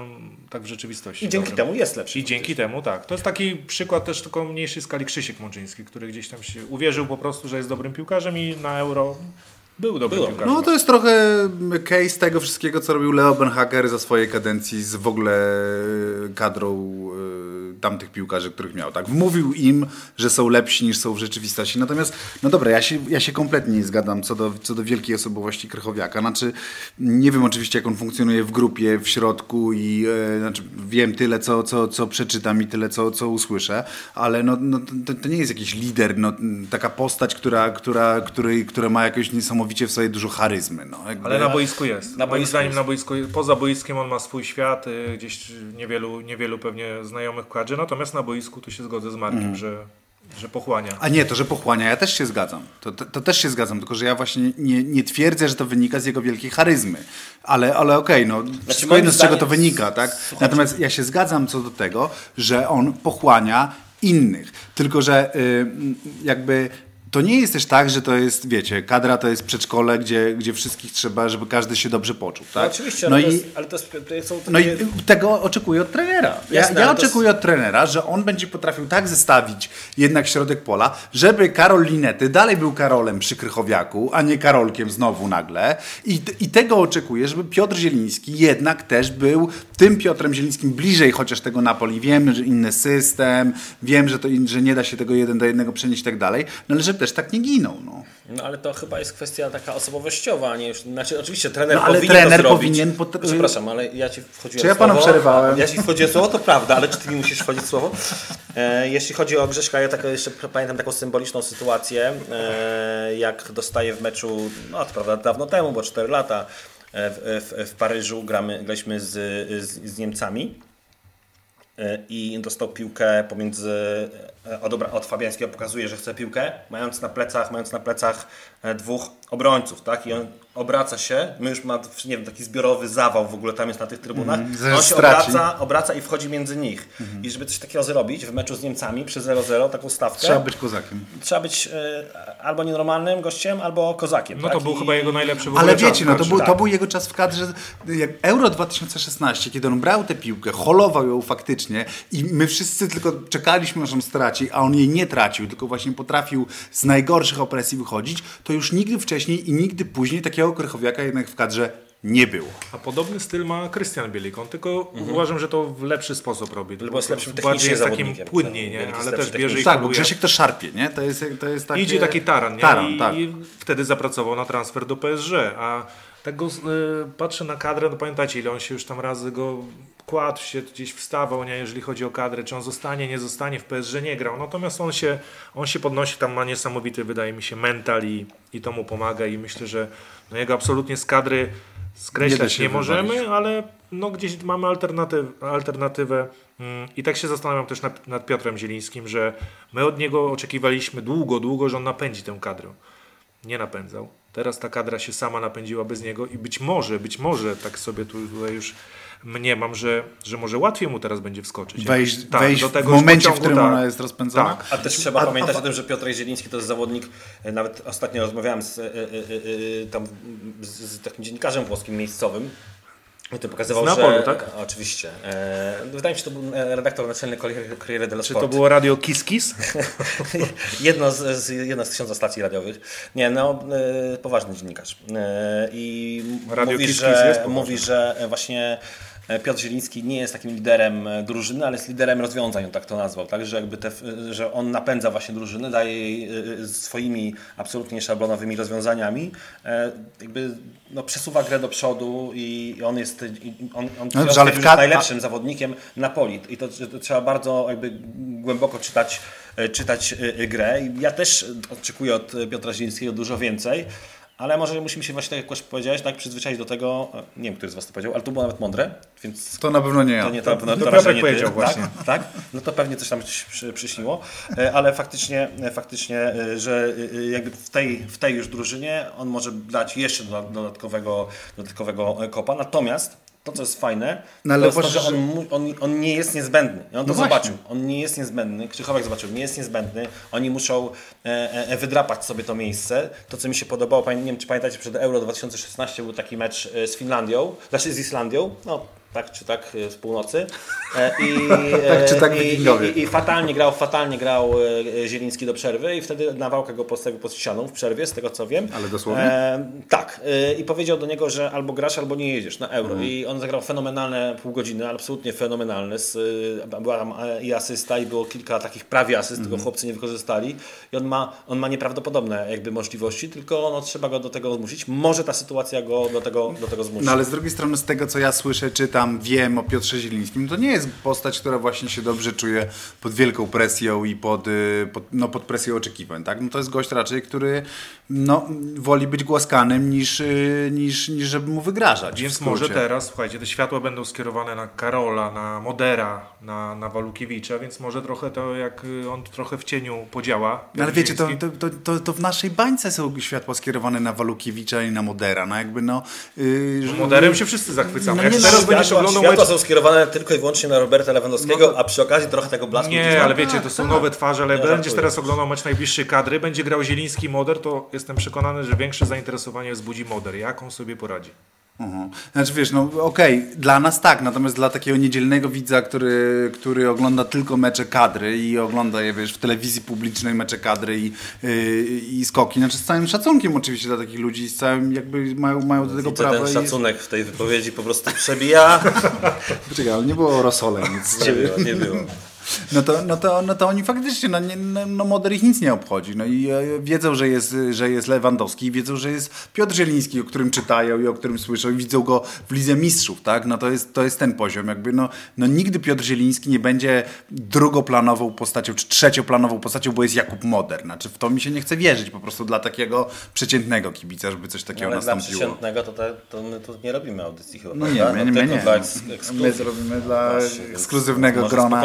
tak w rzeczywistości. I dzięki dobrym. temu jest lepszy. I dzięki temu, tak. To jest taki przykład też tylko mniejszej skali Krzysiek Mączyński, który gdzieś tam się uwierzył po prostu, że jest dobrym piłkarzem i na euro był dobrym Był. piłkarzem. No to jest trochę case tego wszystkiego, co robił Leo Benhager za swojej kadencji z w ogóle kadrą e, tamtych piłkarzy, których miał. Tak, wmówił im, że są lepsi niż są w rzeczywistości. Natomiast, no dobra, ja się, ja się kompletnie nie zgadzam co do, co do wielkiej osobowości Krychowiaka. Znaczy, nie wiem oczywiście, jak on funkcjonuje w grupie, w środku i e, znaczy, wiem tyle, co, co, co przeczytam i tyle, co, co usłyszę, ale no, no, to, to nie jest jakiś lider, no, taka postać, która, która, której, która ma jakoś niesamowicie w sobie dużo charyzmy. No, jakby- Ale na boisku jest. Na Moim boisku zdaniem na boisku, poza boiskiem on ma swój świat, y, gdzieś niewielu, niewielu pewnie znajomych kadrze, natomiast na boisku tu się zgodzę z Markiem, Mhm. że, że pochłania. A nie, to, że pochłania, ja też się zgadzam. To, to, to też się zgadzam, tylko że ja właśnie nie, nie twierdzę, że to wynika z jego wielkiej charyzmy. Ale, ale okej, no, wszystko Znaczy, moim jedno, z czego to wynika, tak? Natomiast ja się zgadzam co do tego, że on pochłania innych. Tylko, że y, jakby to nie jest też tak, że to jest, wiecie, kadra to jest przedszkole, gdzie, gdzie wszystkich trzeba, żeby każdy się dobrze poczuł, No tak? oczywiście, no ale, to i, jest, ale to, jest, to są takie... no i tego oczekuję od trenera. Ja, Jasne, ja to oczekuję od trenera, że on będzie potrafił tak zestawić jednak środek pola, żeby Karol Linety dalej był Karolem przy Krychowiaku, a nie Karolkiem znowu nagle. I, I tego oczekuję, żeby Piotr Zieliński jednak też był tym Piotrem Zielińskim bliżej chociaż tego Napoli. Wiem, że inny system, wiem, że, to, że nie da się tego jeden do jednego przenieść i tak dalej, no ale żeby też tak nie ginął. No. No ale to chyba jest kwestia taka osobowościowa, a nie już... Znaczy oczywiście trener No, ale powinien trener powinien pot- Przepraszam, ale ja ci wchodziłem Czy ja w słowo. panu przerywałem? Ja ci wchodziłem słowo, to prawda, ale czy ty mi musisz wchodzić słowo? E, jeśli chodzi o Grześka, ja tak jeszcze pamiętam taką symboliczną sytuację, e, jak dostaję w meczu, no to prawda, dawno temu, bo 4 lata, e, w, w, w Paryżu gramy, graliśmy z, z, z Niemcami e, i dostał piłkę pomiędzy od, obra- od Fabiańskiego pokazuje, że chce piłkę, mając na plecach, mając na plecach e, dwóch obrońców, tak? I on obraca się, my już ma, nie wiem, taki zbiorowy zawał w ogóle tam jest na tych trybunach. Mhm, on się straci. obraca, obraca i wchodzi między nich. I żeby coś takiego zrobić w meczu z Niemcami przy 0-0, taką stawkę, Trzeba być kozakiem. trzeba być e, albo nienormalnym gościem, albo kozakiem. No tak? to był I- chyba jego najlepszy w ogóle Ale czas wiecie, no to był, kadrze. to był jego czas w kadrze. Jak Euro 2016, kiedy on brał tę piłkę, holował ją faktycznie i my wszyscy tylko czekaliśmy, aż on straci, a on jej nie tracił, tylko właśnie potrafił z najgorszych opresji wychodzić, to już nigdy wcześniej i nigdy później takiego Krychowiaka jednak w kadrze nie było. A podobny styl ma Krystian Bielik, on tylko uważam, że to w lepszy sposób robi. Mhm. Bo jest lepszym Bardziej jest takim płynniej, nie? Bielik jest ale też bierze i. Tak, bo. Grzesiek to szarpie, nie? To jest, to jest takie... Idzie taki taran, nie? Taran, I, tak. I wtedy zapracował na transfer do PSG, a tak go, y, patrzę na kadrę, no pamiętacie ile on się już tam razy go kładł się, gdzieś wstawał, nie? jeżeli chodzi o kadrę, czy on zostanie, nie zostanie, w PSG nie grał, natomiast on się, on się podnosi, tam ma niesamowity, wydaje mi się, mental i, i to mu pomaga i myślę, że no jego absolutnie z kadry Nie skreślać się nie, możemy, wywalić. ale no gdzieś mamy alternatyw, alternatywę Mm, i tak się zastanawiam też nad, nad Piotrem Zielińskim, że my od niego oczekiwaliśmy długo, długo, że on napędzi tę kadrę. Nie napędzał. Teraz ta kadra się sama napędziła bez niego i być może, być może tak sobie tu tutaj już mniemam, że, że może łatwiej mu teraz będzie wskoczyć. Wejść, Tak, wejść do w tego już momencie, w pociągu, którym tak. ona jest rozpędzona. Tak. A też trzeba A- pamiętać a- o tym, że Piotr Zieliński to jest zawodnik, e, nawet ostatnio rozmawiałem z, e, e, e, tam, z, z takim dziennikarzem włoskim miejscowym, i to pokazywał, Z Neapolu, że... tak? Oczywiście. E, wydaje mi się, że to był e, redaktor naczelny Corriere dello Czy Sport. to było radio Kiss Kiss? [laughs] Jedno z, z, jedna z tysiąca stacji radiowych. Nie, no, e, poważny dziennikarz. E, I Radio mówi, Kiss Kiss że, poważny. mówi, że właśnie Piotr Zieliński nie jest takim liderem e, drużyny, ale jest liderem rozwiązań, on tak to nazwał, tak? że, jakby te, e, że on napędza właśnie drużynę, daje jej e, swoimi absolutnie szablonowymi rozwiązaniami, e, jakby no, przesuwa grę do przodu i on jest on, on No jest najlepszym zawodnikiem na poli i to, to trzeba bardzo jakby głęboko czytać, e, czytać e, grę. Ja też oczekuję od Piotra Zielińskiego dużo więcej, ale może musimy się właśnie, tak jak powiedziałeś, tak przyzwyczaić do tego, e, nie wiem, który z Was to powiedział, ale to było nawet mądre, więc To na pewno nie ja. to nie to, to to Piotrek raczej nie ty, powiedział tak? właśnie. Tak? No to pewnie coś tam przy, przyśniło, E, ale faktycznie, e, faktycznie, że jakby w tej, w tej już drużynie on może dać jeszcze doda- dodatkowego, dodatkowego kopa, natomiast to, co jest fajne, No, ale to jest to, że on, on, on nie jest niezbędny. I on to No zobaczył. On nie jest niezbędny. Krzychowek zobaczył, nie jest niezbędny. Oni muszą e, e, wydrapać sobie to miejsce. To, co mi się podobało, nie wiem, czy pamiętacie, przed Euro 2016 był taki mecz e, z Finlandią, znaczy z Islandią, no tak czy tak e, z północy. E, I, [laughs] Tak czy tak i, wikingowie. i, I fatalnie grał, fatalnie grał e, Zieliński do przerwy i wtedy Nawałka go postawił pod ścianą w przerwie, z tego co wiem. Ale dosłownie? E, tak. E, I powiedział do niego, że albo grasz, albo nie jedziesz na Euro. Mhm. I on zagrał fenomenalne pół godziny, absolutnie fenomenalne. E, była tam e, i asysta i było kilka takich prawie asyst, Mhm. tylko chłopcy nie wykorzystali. I on ma, on ma nieprawdopodobne jakby możliwości, tylko no, trzeba go do tego zmusić. Może ta sytuacja go do tego, do tego zmusi. No ale z drugiej strony, z tego co ja słyszę, czytam, wiem o Piotrze Zielińskim, to nie jest postać, która właśnie się dobrze czuje pod wielką presją i pod, y, pod, no, pod presją oczekiwań. Tak? No, to jest gość raczej, który no, woli być głaskanym niż, y, niż, niż żeby mu wygrażać. Więc może teraz, słuchajcie, te światła będą skierowane na Karola, na Modera, na, na Walukiewicza, więc może trochę to, jak y, on trochę w cieniu podziała. No ale wiecie, to, to, to, to, w naszej bańce są światła skierowane na Walukiewicza i na Modera. No jakby no... Yy, Moderem się wszyscy zachwycamy. No nie, teraz no, będziesz oglądał światła mecz... są skierowane tylko i wyłącznie na Roberta Lewandowskiego, a przy okazji trochę tego blasku Nie, ale wiecie, to są nowe twarze, ale Ja będziesz żartuję. teraz oglądał mecz najbliższej kadry, będzie grał Zieliński Moder, to jestem przekonany, że większe zainteresowanie wzbudzi Moder. Jak on sobie poradzi? Mhm. Znaczy wiesz, no okej, dla nas tak, natomiast dla takiego niedzielnego widza, który, który ogląda tylko mecze kadry i ogląda je, wiesz, w telewizji publicznej mecze kadry i, yy, i skoki, znaczy z całym szacunkiem oczywiście dla takich ludzi, z całym jakby mają, mają do tego Widzę prawo. ten i- szacunek w tej wypowiedzi po prostu przebija. [laughs] Poczekaj, ale nie było o rosole nic. Nie było, nie było. No to, no to, no to oni faktycznie, no, nie, no, no Moder ich nic nie obchodzi. No i e, wiedzą, że jest, że jest Lewandowski, wiedzą, że jest Piotr Zieliński, o którym czytają i o którym słyszą i widzą go w Lidze Mistrzów, tak? No to jest, to jest ten poziom. Jakby no, no nigdy Piotr Zieliński nie będzie drugoplanową postacią, czy trzecioplanową postacią, bo jest Jakub Moder. Znaczy w to mi się nie chce wierzyć po prostu dla takiego przeciętnego kibica, żeby coś takiego Ale dla nastąpiło. przeciętnego to, te, to my tu nie robimy audycji chyba. No nie, my, my, tylko nie. Dla eks, My zrobimy dla Właśnie, więc ekskluzywnego grona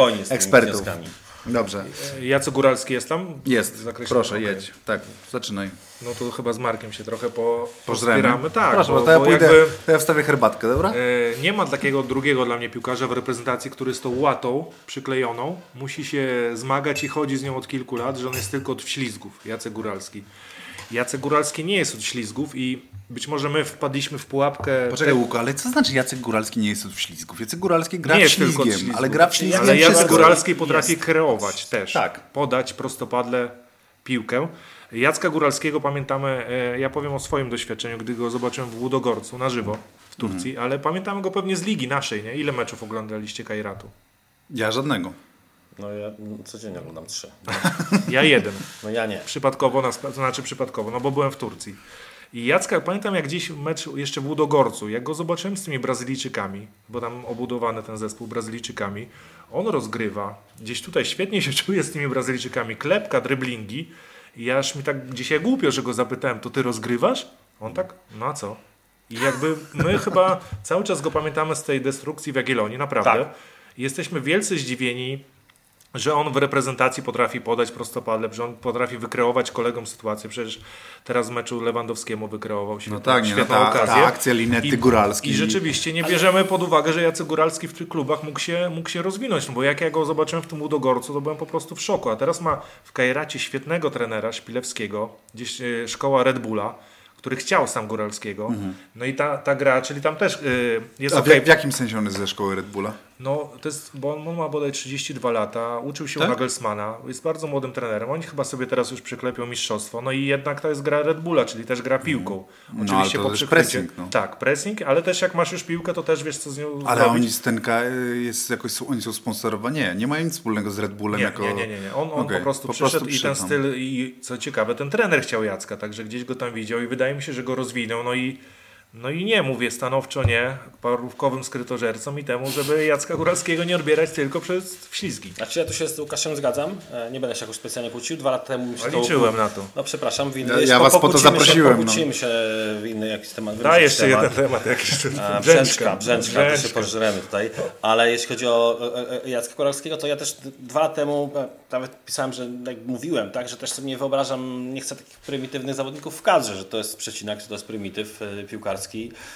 ekspertów. wnioskami. Dobrze. Jacek Góralski jest tam? Jest. Proszę, okej. jedź. Tak, zaczynaj. No to chyba z Markiem się trochę po, Pożremy. pozbieramy. Tak, Proszę, bo, to ja bo pójdę, jakby, to ja wstawię herbatkę, dobra? e, nie ma takiego drugiego dla mnie piłkarza w reprezentacji, który z tą łatą przyklejoną musi się zmagać i chodzi z nią od kilku lat, że on jest tylko od ślizgów. Jacek Góralski. Jacek Góralski nie jest od ślizgów i być może my wpadliśmy w pułapkę... Poczekaj te- Łuku, ale co znaczy Jacek Góralski nie jest od ślizgów? Jacek Góralski gra nie w jest ślizgiem, ślizgów. ale gra w ślizgiem Ale Jacek wszystko. Góralski potrafi kreować też. Tak. Podać prostopadle piłkę. Jacka Góralskiego pamiętamy, e, ja powiem o swoim doświadczeniu, gdy go zobaczyłem w Łudogorcu na żywo w Turcji, Mhm. ale pamiętamy go pewnie z ligi naszej, nie? Ile meczów oglądaliście Kajratu? Ja żadnego. No ja codziennie oglądam trzy. Ja jeden. No ja nie. Przypadkowo, na, to znaczy przypadkowo, no bo byłem w Turcji. I Jacka, pamiętam jak gdzieś mecz jeszcze w Łudogorcu, jak go zobaczyłem z tymi Brazylijczykami, bo tam obudowany ten zespół Brazylijczykami, on rozgrywa, gdzieś tutaj świetnie się [laughs] czuje z tymi Brazylijczykami, klepka, dryblingi i aż mi tak dzisiaj głupio, że go zapytałem, to ty rozgrywasz? On tak, no a co? I jakby my [laughs] chyba cały czas go pamiętamy z tej destrukcji w Jagiellonii, naprawdę. Tak. I Jesteśmy wielce zdziwieni, że on w reprezentacji potrafi podać prostopadle, że on potrafi wykreować kolegom sytuację. Przecież teraz w meczu Lewandowskiemu wykreował świetną, No tak, no świetną ta, okazję. ta akcja Linety I, Góralski. I rzeczywiście nie bierzemy pod uwagę, że Jacek Góralski w tych klubach mógł się, mógł się rozwinąć. No bo jak ja go zobaczyłem w tym Udogorcu, to byłem po prostu w szoku. A teraz ma w Kajracie świetnego trenera Szpilewskiego, gdzieś e, szkoła Red Bulla, który chciał sam Góralskiego. No i ta, ta gra, czyli tam też y, jest Mhm. A w, jak- w jakim sensie on jest ze szkoły Red Bulla? No, to jest, bo on ma bodaj 32 lata, uczył się Tak? u Nagelsmana, jest bardzo młodym trenerem. Oni chyba sobie teraz już przyklepią mistrzostwo. No i jednak to jest gra Red Bulla, czyli też gra piłką. No, Oczywiście ale to po przykryciu. pressing, no. Tak, pressing, ale też jak masz już piłkę, to też wiesz co z nią Ale zrobić. oni z Tenka y, jest jakoś, oni są sponsorowani? Nie, nie mają nic wspólnego z Red Bullem Nie, jako... nie, nie, nie, nie. On, on Okej, po prostu po przyszedł prostu i ten styl, i co ciekawe, ten trener chciał Jacka, także gdzieś go tam widział i wydaje mi się, że go rozwinął. No i, no i nie, mówię stanowczo nie parówkowym skrytożercom i temu, żeby Jacka Góralskiego nie odbierać tylko przez wślizgi. Znaczy ja tu się z Łukaszem zgadzam, e, nie będę się jakoś specjalnie kłócił, dwa lata temu to... liczyłem na to. No przepraszam, w inny, Ja- ja was po to zaprosiłem, Się, no. pokłócimy się w inny jakiś temat. Daj jeszcze temat. jeden temat jakiś. A, Brzęczka, brzęczka, to się pożremy tutaj. Ale jeśli chodzi o e, e, Jacka Koralskiego, to ja też dwa lata temu e, nawet pisałem, że jak mówiłem, tak, że też sobie nie wyobrażam, nie chcę takich prymitywnych zawodników w kadrze, że to jest przecinak, że to jest prymityw e,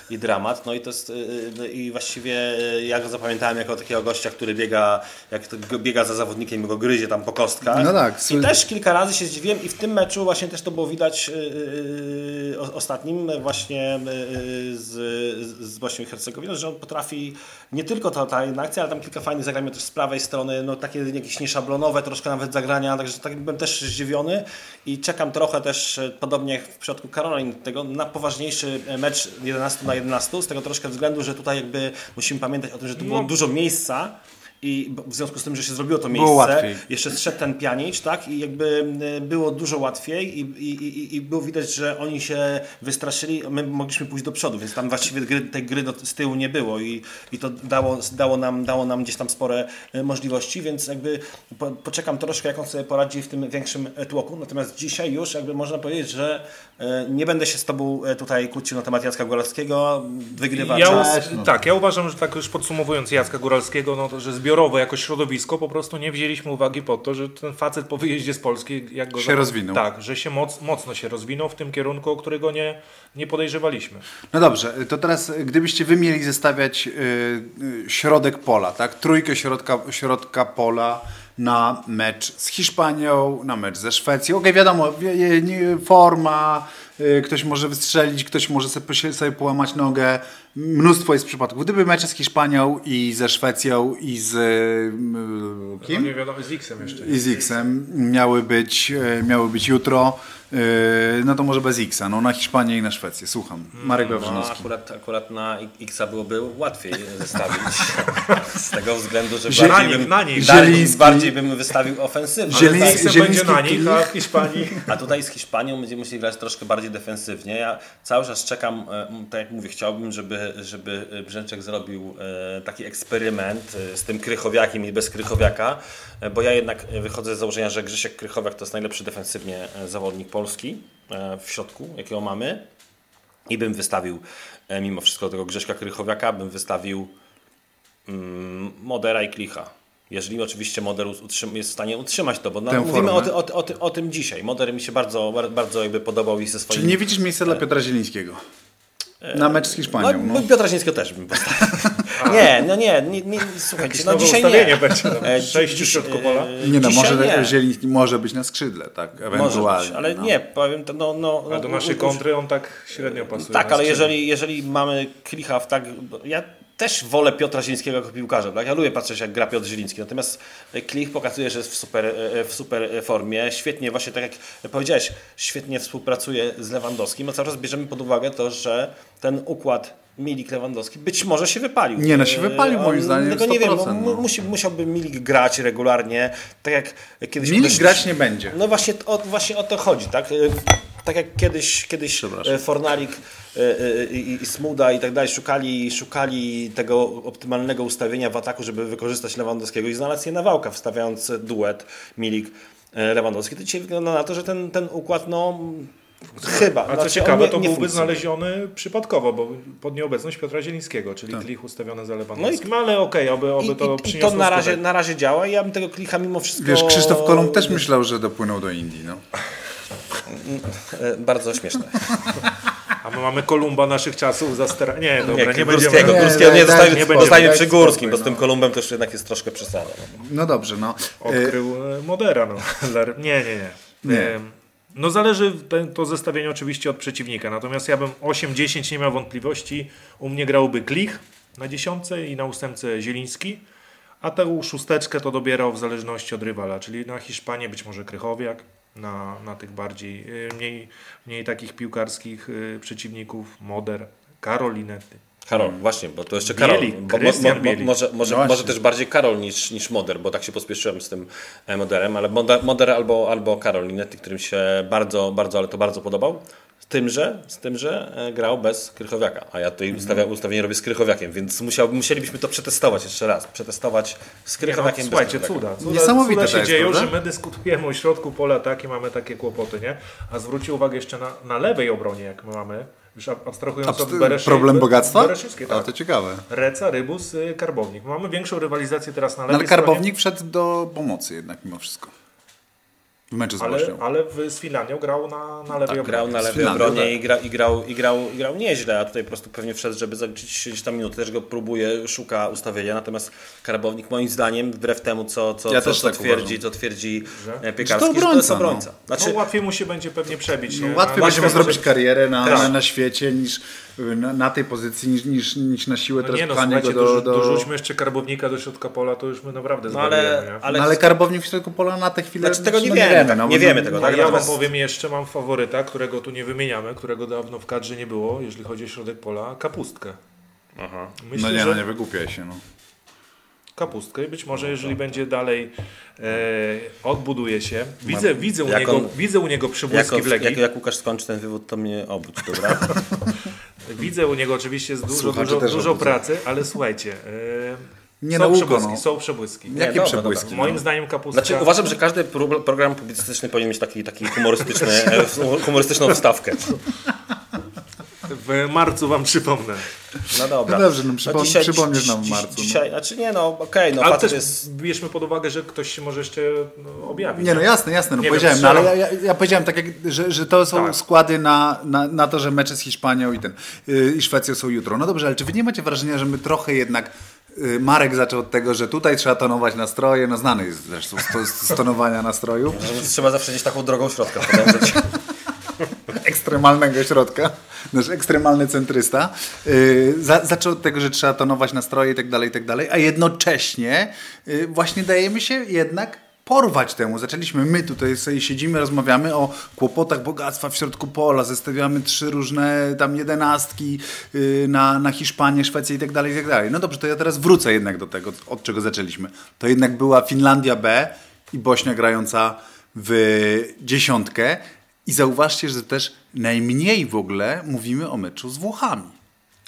i dramat. No i to jest e, e, i właściwie e, ja go zapamiętałem jako takiego gościa, który biega, jak biega za zawodnikiem i go gryzie tam po kostkach. No tak, I też kilka razy się zdziwiłem i w tym meczu właśnie też to było widać yy, ostatnim właśnie yy, z, z Bośnią i Hercegowiną, że on potrafi nie tylko ta, ta jedna akcja, ale tam kilka fajnych zagrań miał też z prawej strony, no takie jakieś nieszablonowe troszkę nawet zagrania, także tak byłem też zdziwiony i czekam trochę też, e, podobnie jak w przypadku Karolin, tego na poważniejszy mecz 11 na 11, z tego troszkę względu, że tutaj jakby musimy pamiętać o tym, że tu było No. dużo miejsca i w związku z tym, że się zrobiło to miejsce, łatwiej. jeszcze zszedł ten pianicz, tak? I jakby y, było dużo łatwiej i, i, i, i było widać, że oni się wystraszyli, my mogliśmy pójść do przodu, więc tam właściwie gry, tej gry do, z tyłu nie było i, i to dało, dało, nam, dało nam gdzieś tam spore y, możliwości, więc jakby po, poczekam troszkę, jak on sobie poradzi w tym większym e, tłoku. Natomiast dzisiaj już jakby można powiedzieć, że y, nie będę się z Tobą e, tutaj kłócił na temat Jacka Góralskiego, wygrywa Ja, czas. us- tak, ja uważam, że tak już podsumowując Jacka Góralskiego, no to, że zbiorowo jako środowisko po prostu nie wzięliśmy uwagi pod to, że ten facet po wyjeździe z Polski jak go Się rozwinął. Tak, że się moc, mocno się rozwinął w tym kierunku, o którego nie, nie podejrzewaliśmy. No dobrze, to teraz gdybyście wy mieli zestawiać y, y, środek pola, tak? Trójkę środka, środka pola na mecz z Hiszpanią, na mecz ze Szwecją. Okej, wiadomo, je- nie- forma, y, ktoś może wystrzelić, ktoś może sobie połamać nogę. Mnóstwo jest przypadków. Gdyby mecze z Hiszpanią i ze Szwecją i z y, No kim? nie wiadomo, z X-em jeszcze. I z X-em miały być, e, miały być jutro, e, no to może bez X-a, no na Hiszpanię i na Szwecję. Słucham. Marek No, Wawrzynowski. akurat, akurat na X-a byłoby łatwiej zestawić. [laughs] Z tego względu, że Zie- bardziej bym, na nich. Zieliński- bardziej bym wystawił ofensywnie. Zieliński- Ale z X-em będzie Zieliński na nich, a w Hiszpanii... A tutaj z Hiszpanią będziemy musieli grać troszkę bardziej defensywnie. Ja cały czas czekam, e, tak jak mówię, chciałbym, żeby, żeby Brzęczek zrobił e, taki eksperyment e, z tym Krychowiakiem i bez Krychowiaka, e, bo ja jednak e, wychodzę z założenia, że Grzesiek Krychowiak to jest najlepszy defensywnie e, zawodnik Polski e, w środku, jakiego mamy. I bym wystawił, e, mimo wszystko tego Grześka Krychowiaka, bym wystawił mm, Modera i Klicha. Jeżeli oczywiście Moder jest w stanie utrzymać to, bo no, mówimy o, ty, o, o, o tym dzisiaj. Moder mi się bardzo, bar- bardzo jakby podobał i ze swoim... Czyli nie widzisz miejsca dla Piotra Zielińskiego? Na mecz z Hiszpanią. No, No. Piotra Zińskiego też bym postawił. [laughs] nie, no nie, nie, nie słuchajcie, no nowe dzisiaj ustawienie nie. będzie, no. E, Sześciu e, Nie no, dzisiaj może nie. Zieliński może być na skrzydle, tak? Ewentualnie. być, ale no. nie, powiem to, no... no A do no, naszej no, kontry on tak średnio pasuje. Tak, ale jeżeli, jeżeli mamy Klicha w tak... Ja też wolę Piotra Zielińskiego jako piłkarza, tak? Ja lubię patrzeć jak gra Piotr Zieliński, natomiast Klich pokazuje, że jest w super, e, w super formie, świetnie właśnie tak jak powiedziałeś, świetnie współpracuje z Lewandowskim, a cały czas bierzemy pod uwagę to, że ten układ Milik Lewandowski być może się wypalił. Nie, no się wypalił, E, moim on- zdaniem, Tego nie wiem, 100%, bo mu- no. musi, musiałby Milik grać regularnie, tak jak kiedyś... Milik grać nie będzie. no właśnie o, właśnie o to chodzi, tak? Tak jak kiedyś, kiedyś e, Fornalik e, e, i, i Smuda i tak dalej szukali, szukali tego optymalnego ustawienia w ataku, żeby wykorzystać Lewandowskiego i znalazł je Nawałka, wstawiając duet Milik Lewandowski. To dzisiaj wygląda na to, że ten, ten układ no chyba. A co znaczy, ciekawe, nie- to nie byłby funkcjonuje. znaleziony przypadkowo, bo pod nieobecność Piotra Zielińskiego, czyli Tak. Klich ustawiony za Lewandowskim, ale okej, oby, oby No I, to i, I przyniosło to na razie, skutek. na razie działa i ja bym tego klicha mimo wszystko... Wiesz, Krzysztof Kolumb też myślał, że dopłynął do Indii, no. E, Bardzo śmieszne. [laughs] A my mamy Kolumba naszych czasów za stera... Nie, dobra, nie, Nie, będziemy... Górskiego, Nie, Górskiego nie, spokój, zostawimy daj przy Górskim, spokój, bo z tym no. Kolumbem to już jednak jest troszkę przesada. no. No dobrze, no. Odkrył e, Modera, no. [laughs] Nie, nie, nie. Nie. E, No zależy to zestawienie oczywiście od przeciwnika, natomiast ja bym 8-10 nie miał wątpliwości. U mnie grałby Klich, Na dziesiątce i na ósemce Zieliński, a tę szósteczkę to dobierał w zależności od rywala, czyli na Hiszpanię być może Krychowiak, na, na tych bardziej, y, mniej, mniej takich piłkarskich y, przeciwników, Moder, Karolinetti. Karol, właśnie, bo to jeszcze Bielik, Karol. Bo, mo, Krystian mo, mo, Bielik. może, może, No może też bardziej Karol niż, niż Moder, bo tak się pospieszyłem z tym e, Moderem, ale Moder, Moder albo, albo Karol Linetti, którym się bardzo, bardzo, ale to bardzo podobał. Z tym, że, z tym, że e, grał bez Krychowiaka, a ja tutaj ustawia, ustawienie robię z Krychowiakiem, więc musiał, musielibyśmy to przetestować jeszcze raz. Przetestować z No, Krychowiakiem bez słuchajcie, cuda. cuda Niesamowite cuda to się jest, dzieją, prawda? że my dyskutujemy o środku pola tak i mamy takie kłopoty, nie? A zwróćcie uwagę jeszcze na, na lewej obronie, jak my mamy, już ab- abstrahując od Bereszy, problem bogactwa? Bereszyckiej, A, tak. to ciekawe. Reca, Rybus, y, Karbownik. Mamy większą rywalizację teraz na No, lewej ale Karbownik wszedł do pomocy jednak mimo wszystko. W meczu z stronie, Bośnią. ale, ale w, z Finlandią grał na, na lewej Tak, obronie. grał na lewej obronie tak. i, gra, i, grał, i, grał, i grał nieźle, a tutaj po prostu pewnie wszedł, żeby zaliczyć gdzieś tam minuty, też go próbuje, szuka ustawienia, natomiast Karbownik moim zdaniem, wbrew temu co, co, Ja co, też co, tak twierdzi, co twierdzi Że? e, Piekarski, to że to jest obrońca, obrońca. No, Znaczy, łatwiej mu się będzie pewnie przebić. No, łatwiej będzie mu zrobić karierę na, Tak. na, na świecie niż na, na tej pozycji, niż, niż, niż na siłę No teraz nie no, pchanie go słuchajcie, do... do... dorzućmy jeszcze Karbownika do środka pola, to już my naprawdę no ale, nie? ale, no, ale Karbownik w środku pola na tę chwilę... Znaczy, tego nie no, wiemy, tak, no, nie no, wiemy no, tego, A tak? ja wam powiem jeszcze, mam faworyta, którego tu nie wymieniamy, którego dawno w kadrze nie było, jeżeli chodzi o środek pola, kapustkę. Aha. Myślę, No nie, że no nie wygłupiaj się. No. Kapustkę i być może jeżeli będzie dalej e, odbuduje się, widzę, widzę, u niego, on- widzę u niego Jak, przybłyski w Legii, jak, jak Łukasz skończy ten wywód, to mnie obudź, dobra? [laughs] widzę u niego oczywiście jest dużo, dużo, dużo pracy, ale słuchajcie, e, Nie są przebłyski, no. są przebłyski. Jakie dobra, przebłyski? dobra. no? Moim zdaniem kapustka... Znaczy uważam, że każdy pro- program publicystyczny powinien mieć taki, taki humorystyczny, [laughs] humorystyczną wstawkę. W marcu wam przypomnę. No dobra. No dobrze, no przypom- przypomnisz nam w marcu, no. Dzisiaj, znaczy nie no, okej, no Ale też jest... bierzmy pod uwagę, że ktoś się może jeszcze no, objawić. Nie, no jasne, jasne, no Nie wiem, powiedziałem, no, ale ja, ja, powiedziałem tak, jak, że, że to są Tak. składy na, na, na to, że mecze z Hiszpanią i ten yy, i Szwecją są jutro. No dobrze, ale czy wy nie macie wrażenia, że my trochę jednak yy, Marek zaczął od tego, że tutaj trzeba tonować nastroje, no znany jest zresztą z, z tonowania nastrojów, Więc trzeba zawsze gdzieś taką drogą środka podążać. [laughs] ekstremalnego środka, nasz ekstremalny centrysta, yy, za, zaczął od tego, że trzeba tonować nastroje i tak dalej, i tak dalej, a jednocześnie yy, właśnie dajemy się jednak porwać temu. Zaczęliśmy my tutaj sobie siedzimy, rozmawiamy o kłopotach bogactwa w środku pola, zestawiamy trzy różne tam jedenastki yy, na, na Hiszpanię, Szwecję i tak dalej, i tak dalej. No dobrze, to ja teraz wrócę jednak do tego, od czego zaczęliśmy. To jednak była Finlandia B i Bośnia grająca w dziesiątkę i zauważcie, że też najmniej w ogóle mówimy o meczu z Włochami.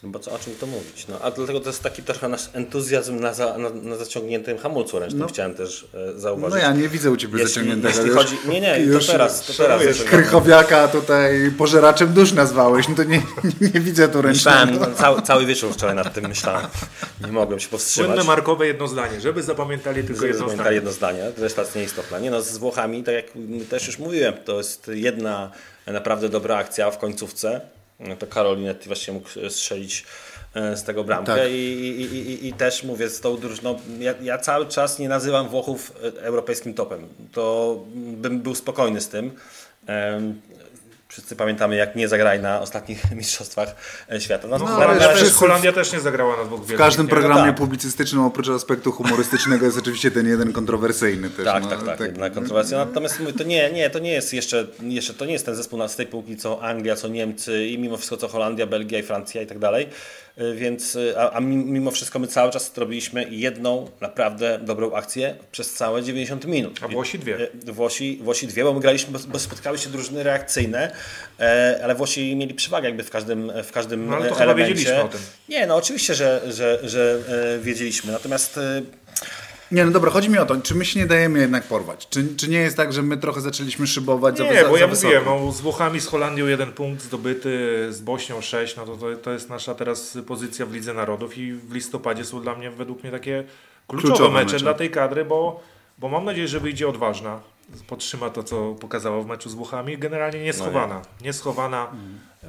No bo co, o czym to mówić? No, a dlatego to jest taki trochę nasz entuzjazm na, za, na, na zaciągniętym hamulcu ręcznym, chciałem też e, zauważyć. No ja nie widzę u Ciebie Jeśli- zaciągniętego. jeśli chodzi- nie, nie, to już teraz, to teraz zaczynamy. Krychowiaka tutaj pożeraczem dusz nazwałeś, no to nie, [laughs] nie widzę tu Myślałem, ręcznego. no, cały, cały wieczór wczoraj nad tym myślałem. Nie mogłem się powstrzymać. Słynne markowe jedno zdanie, żeby zapamiętali tylko Żeby jedno zapamiętali zdanie. jedno zdanie, reszta jest nieistotna. Nie no, z Włochami, tak jak też już mówiłem, to jest jedna naprawdę dobra akcja w końcówce. To Karolinetti właśnie mógł strzelić e, z tego bramkę Tak. I, i, i, i, też mówię z tą drużyną, ja, ja cały czas nie nazywam Włochów e, europejskim topem. To bym był spokojny z tym. Wszyscy pamiętamy, jak nie zagrali na ostatnich [laughs] mistrzostwach e, świata. No, No, na- ale przecież wszyscy- Holandia też nie zagrała na dwóch W każdym programie tak. publicystycznym oprócz aspektu humorystycznego jest oczywiście ten jeden kontrowersyjny też. Tak, no, tak, tak, jedna kontrowersja. Natomiast mówię, to nie, nie, to nie jest jeszcze, jeszcze to nie jest ten zespół na z tej półki co Anglia, co Niemcy i mimo wszystko co Holandia, Belgia i Francja i tak dalej. Y, Więc, y, a, a mi- mimo wszystko my cały czas robiliśmy jedną naprawdę dobrą akcję przez całe 90 minut. A Włosi dwie. Y, Włosi, Włosi dwie, bo my graliśmy, bo, bo spotkały się drużyny reakcyjne, e, ale Włosi mieli przewagę jakby w każdym, w każdym No, ale to e, chyba elemencie. wiedzieliśmy o tym. Nie, no oczywiście, że, że, że e, wiedzieliśmy. Natomiast e, Nie, no dobra, chodzi mi o to, czy my się nie dajemy jednak porwać? Czy, czy nie jest tak, że my trochę zaczęliśmy szybować za, Nie, za, bo za ja wysoko? mówiłem, no, z Włochami, z Holandią jeden punkt zdobyty, z Bośnią sześć, no to, to, to jest nasza teraz pozycja w Lidze Narodów i w listopadzie są dla mnie, według mnie takie kluczowe, Kluczowe mecze, mecze. dla tej kadry, bo, bo mam nadzieję, że wyjdzie odważna, podtrzyma to, co pokazała w meczu z Włochami, generalnie nieschowana, nieschowana,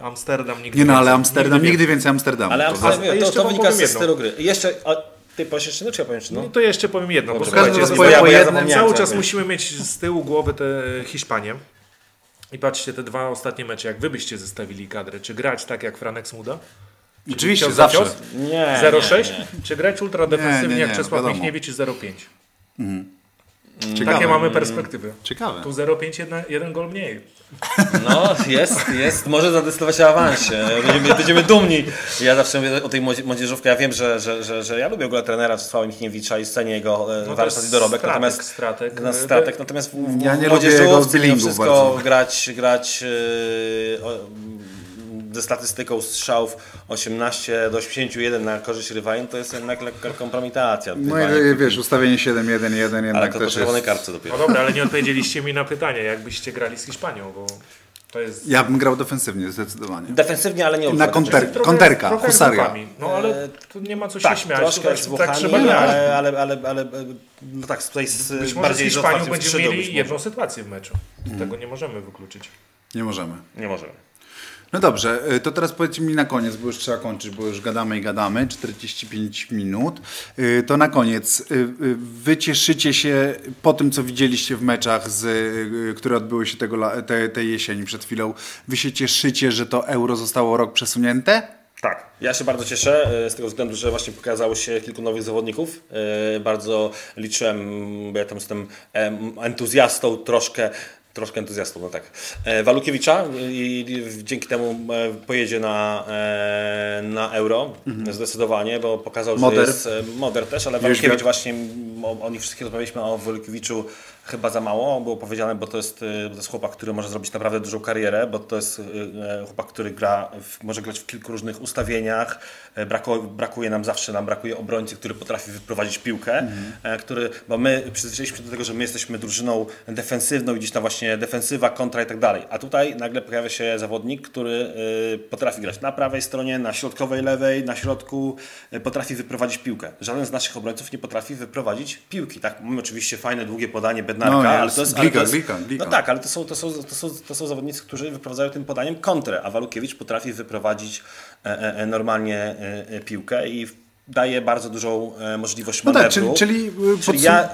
Amsterdam nigdy Nie no, ale Amsterdam, nigdy więcej. więcej Amsterdamu. Ale To Amsterdam, a to, jeszcze to wam wynika jedno. stylu gry. I jeszcze, a ty powiesz jeszcze no, czy ja powiem jeszcze no? No to jeszcze powiem jedno, bo Dobrze, słuchajcie, każdy bo swoje ja, po bo jednym. cały czas musimy mieć z tyłu głowy tę Hiszpanię. I patrzcie, te dwa ostatnie mecze, jak wy byście zestawili kadrę, czy grać tak jak Franek Smuda, Oczywiście, Cios za zawsze. cios? Nie, 0,6? nie, nie. Czy grać ultra defensywnie Nie, nie, jak nie, Czesław. Michniewicz i 0,5? Ciekawe. Takie mamy perspektywy. Ciekawe. Tu 0,5 jedna, jeden gol mniej. No, jest, jest. Może zadecydować o awansie. Będziemy, będziemy dumni. Ja zawsze mówię o tej młodzie- młodzieżówce. Ja wiem, że, że, że, że ja lubię w ogóle trenera Czesława Michniewicza i cenię jego e, No warsztat i dorobek. stratek, natomiast stratek. na stratek. Natomiast w, w Ja nie lubię młodzieżówce jego mimo stylingu wszystko bardzo. grać, grać e, o, ze statystyką strzałów 18 do 81 na korzyść rywali, to jest jednak lekka kompromitacja. No i wiesz, ustawienie 7-1-1 ale jednak to też jest... kartce No dopiero. dobra, ale nie odpowiedzieliście mi na pytanie, jakbyście grali z Hiszpanią, bo to jest... Ja bym grał defensywnie, zdecydowanie. Defensywnie, ale nie Na konter, Trochę- konterka, trochę jak husaria. No ale tu nie ma co się Tak, śmiać, troszkę tak, tak trzeba grać. ale, ale, ale, ale, no tak, tutaj z, Być może z Hiszpanią będziemy mieli jedną sytuację w meczu. Tego nie możemy wykluczyć. Nie możemy. Nie możemy. No dobrze, y, to teraz powiedzcie mi na koniec, bo już trzeba kończyć, bo już gadamy i gadamy, 45 minut. Y, To na koniec, y, wy cieszycie się po tym, co widzieliście w meczach, z, które odbyły się tego, te, tej jesieni przed chwilą, wy się cieszycie, że to euro zostało rok przesunięte? Tak, ja się bardzo cieszę z tego względu, że właśnie pokazało się kilku nowych zawodników. Bardzo liczyłem, bo ja tam jestem em, entuzjastą troszkę. Troszkę entuzjastą, no tak. E, Walukiewicza i dzięki temu e, pojedzie na, e, na euro zdecydowanie, bo pokazał, Moder. że jest Moder też, ale. Walukiewicz właśnie, o, o nich wszystkich rozmawialiśmy, o Walukiewiczu chyba za mało było powiedziane, bo to jest, e, to jest chłopak, który może zrobić naprawdę dużą karierę, bo to jest e, chłopak, który gra, w, może grać w kilku różnych ustawieniach, E, Braku, brakuje nam zawsze, nam brakuje obrońcy, który potrafi wyprowadzić piłkę, e, który, bo my przyzwyczailiśmy się do tego, że my jesteśmy drużyną defensywną, i gdzieś tam właśnie defensywa, kontra i tak dalej, a tutaj nagle pojawia się zawodnik, który potrafi grać na prawej stronie, na środkowej lewej, na środku, potrafi wyprowadzić piłkę. Żaden z naszych obrońców nie potrafi wyprowadzić piłki, tak? Mamy oczywiście fajne, długie podanie Bednarka, No, ale to jest... Glika, ale to jest glika, glika. No tak, ale to są, to, są, to, są, to są zawodnicy, którzy wyprowadzają tym podaniem kontrę, a Walukiewicz potrafi wyprowadzić e, e, e, normalnie e, e, piłkę i daje bardzo dużą e, możliwość No tak, manewru. czyli- czyli, czyli ja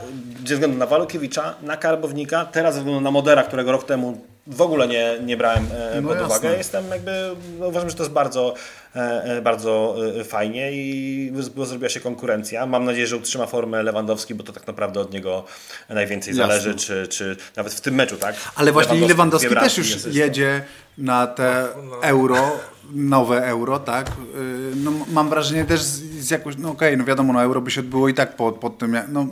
ze względu na Walukiewicza, na Karbownika, teraz ze względu na Modera, którego rok temu w ogóle nie, nie brałem No pod jasne. uwagę, jestem jakby, no uważam, że to jest bardzo, bardzo e, fajnie i zrobiła się konkurencja. Mam nadzieję, że utrzyma formę Lewandowski, bo to tak naprawdę od niego najwięcej Jasne. zależy, czy, czy nawet w tym meczu, tak? Ale właśnie Lewandowski Lewandowski też już jedzie na te euro, nowe euro, tak? Yy, No, mam wrażenie też z, z jakąś, no okej, no wiadomo, no euro by się odbyło i tak pod, pod tym, jak- no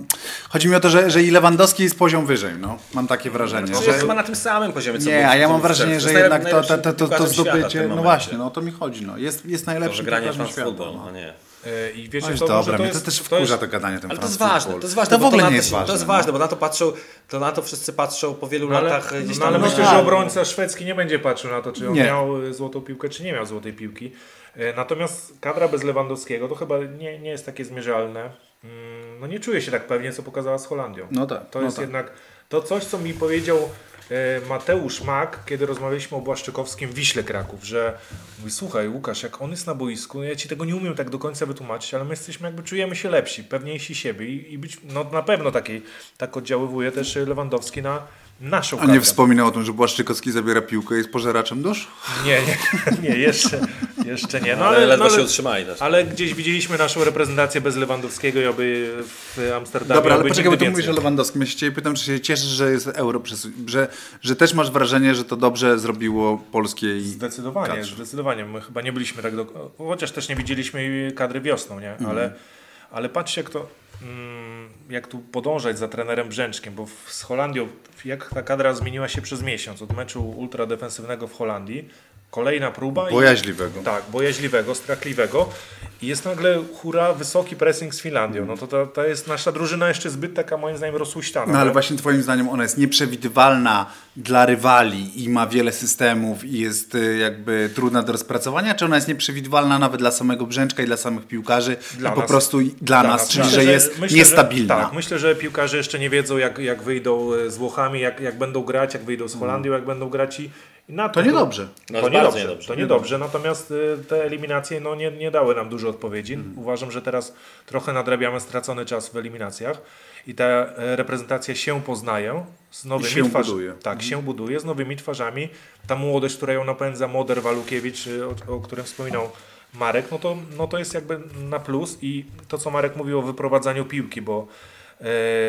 chodzi mi o to, że, że i Lewandowski jest poziom wyżej, no. Mam takie wrażenie, To że... jest chyba na tym samym poziomie, co Nie, był- a ja mam wrażenie, że jednak to, to, to, to, to zdobycie, no właśnie, no o to mi chodzi, no. Jest, jest To, najlepszym że gra nie piłkarzem fan świata. football, no. a nie. E, I wiecie No co, dobra, to mnie jest, to też to wkurza jest, to gadanie ten Ale to jest ważne, to jest ważne. To w bo ogóle na nie to jest ważne. To jest no. ważne, bo na to patrzą, to na to wszyscy patrzą po wielu No ale, latach gdzieś no, ale myślę, że obrońca szwedzki nie będzie patrzył na to, czy on Nie. miał e, złotą piłkę, czy nie miał złotej piłki. E, Natomiast kadra bez Lewandowskiego to chyba nie, nie jest takie zmierzalne. Mm, No nie czuję się tak pewnie, co pokazała z Holandią. No tak, To no jest tak. jednak to coś, co mi powiedział Mateusz Mak, kiedy rozmawialiśmy o Błaszczykowskim w Wiśle Kraków, że mówi, słuchaj Łukasz, jak on jest na boisku, ja ci tego nie umiem tak do końca wytłumaczyć, ale my jesteśmy jakby czujemy się lepsi, pewniejsi siebie i, i być, no na pewno takiej, tak oddziaływuje też Lewandowski na naszą A nie wspominał o tym, że Błaszczykowski zabiera piłkę i jest pożeraczem dusz? Nie, nie, [laughs] nie jeszcze, jeszcze nie. No, ale, ale, ledwo no, się ale, utrzymali też. ale gdzieś widzieliśmy naszą reprezentację bez Lewandowskiego i oby w Amsterdamie Dobra, ale poczekaj, bo ty mówisz o. Lewandowskim. Ja się ciebie pytam, czy się cieszysz, że jest euro, przesu- że, że też masz wrażenie, że to dobrze zrobiło polskie i... Zdecydowanie, kadrze. zdecydowanie. My chyba nie byliśmy tak do... Chociaż też nie widzieliśmy kadry wiosną, nie? Ale, ale patrzcie jak to... mm, Jak tu podążać za trenerem Brzęczkiem, bo z Holandią, jak ta kadra zmieniła się przez miesiąc od meczu ultradefensywnego w Holandii, kolejna próba i Bojaźliwego. Tak, bojaźliwego, strachliwego. I jest nagle hura, wysoki pressing z Finlandią. No to ta, ta jest nasza drużyna jeszcze zbyt taka moim zdaniem rozhuśtana. No ale właśnie twoim zdaniem ona jest nieprzewidywalna dla rywali i ma wiele systemów i jest y, jakby trudna do rozpracowania, czy ona jest nieprzewidywalna nawet dla samego Brzęczka i dla samych piłkarzy Dla i po nas. prostu i- dla, nas, czyli Myślę, że jest myślę, niestabilna. Że, tak, myślę, że piłkarze jeszcze nie wiedzą, jak, jak wyjdą e, z Włochami, jak, jak będą grać, jak wyjdą z Holandią, jak będą grać i, i na To niedobrze. No, to niedobrze. niedobrze. To niedobrze, natomiast y, te eliminacje no, nie, nie dały nam dużo odpowiedzi. Mhm. Uważam, że teraz trochę nadrabiamy stracony czas w eliminacjach i ta e, reprezentacja się poznaje z nowymi się twarzami. buduje. Mhm. Tak, się buduje z nowymi twarzami. Ta młodość, która ją napędza, Moder Walukiewicz, y, o, o którym wspominał Marek, no to, no to jest jakby na plus i to, co Marek mówił o wyprowadzaniu piłki, bo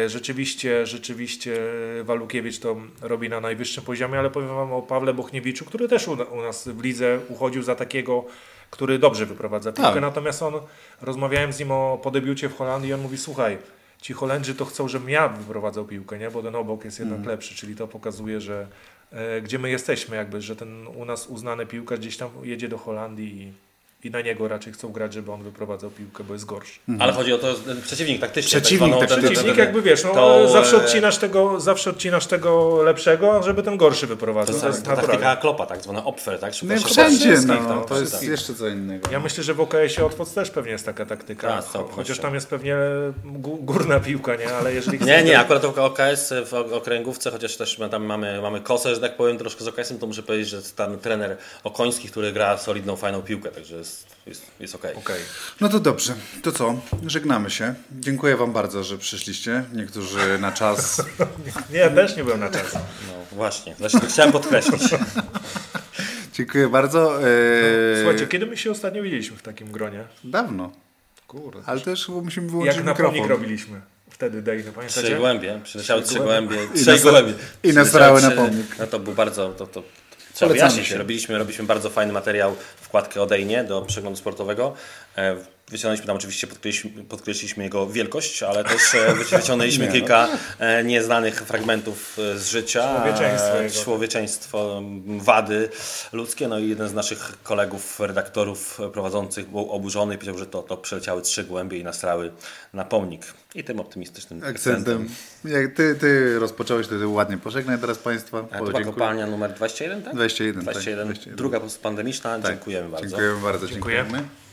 rzeczywiście, rzeczywiście Walukiewicz to robi na najwyższym poziomie, ale powiem Wam o Pawle Bochniewiczu, który też u, nas w lidze uchodził za takiego, który dobrze wyprowadza piłkę, Tak. natomiast on, rozmawiałem z nim o, po debiucie w Holandii i on mówi, słuchaj, ci Holendrzy to chcą, żebym ja wyprowadzał piłkę, nie? bo ten obok jest jednak lepszy, czyli to pokazuje, że e, gdzie my jesteśmy jakby, że ten u nas uznany piłkarz gdzieś tam jedzie do Holandii i, i na niego raczej chcą grać, żeby on wyprowadzał piłkę, bo jest gorszy. Ale chodzi o to, ten przeciwnik taktyczny. Przeciwnik tak zwaną-. Przeciwnik jakby wiesz, no, to, zawsze, odcinasz tego, zawsze odcinasz tego lepszego, żeby ten gorszy wyprowadzał. To To, jest jest to taktyka klopa, tak zwana opfer, tak? No Szuka wszędzie, no, tam, to jest wszystkich. jeszcze co innego. Ja myślę, że w OKS-ie Otwoc też pewnie jest taka taktyka, Tak, z całą chociaż tam jest pewnie gó- górna piłka, nie? Ale jeżeli Nie, nie, akurat w OKS w okręgówce, chociaż też tam mamy, mamy kosę, że tak powiem, troszkę z OKS-em, to muszę powiedzieć, że ten trener Okoński, który gra solidną, fajną piłkę, także jest, jest, jest okej. Okej. No to dobrze, to co? Żegnamy się. Dziękuję Wam bardzo, że przyszliście. Niektórzy na czas. [laughs] Nie, ja też nie byłem na czas. No właśnie, właśnie to chciałem podkreślić. [laughs] Dziękuję bardzo. Eee, Słuchajcie, kiedy my się ostatnio widzieliśmy w takim gronie? Dawno, Kurde. ale też musimy wyłączyć Jak na mikrofon. pomnik robiliśmy. Wtedy Dejny, Trzy pamiętacie? przyleciały trzy gołębie. gołębie, I trzej nasra- gołębie. i nasrały na Przyleciały pomnik. trzy- No to był bardzo, to, to trzeba wyjaśnić. Robiliśmy, robiliśmy bardzo fajny materiał, wkładkę odejnie do przeglądu sportowego. Wyciągnęliśmy tam oczywiście, podkreśliliśmy, podkreśliliśmy jego wielkość, ale też e, wyci- [laughs] wyciągnęliśmy Nie, no kilka e, nieznanych fragmentów e, z życia. Człowieczeństwo jego. Człowieczeństwo, wady ludzkie. No i jeden z naszych kolegów, redaktorów prowadzących był oburzony i powiedział, że to, to przeleciały trzy gołębie i nasrały na pomnik. I tym optymistycznym Akcentem. Jak ty, ty rozpocząłeś, to ty ładnie pożegnaj teraz Państwa. To była kopalnia numer 21, tak? 21, tak, 21. 21. Druga postpandemiczna. Tak. Dziękujemy bardzo. Dziękujemy bardzo. Dziękuję. Dziękujemy.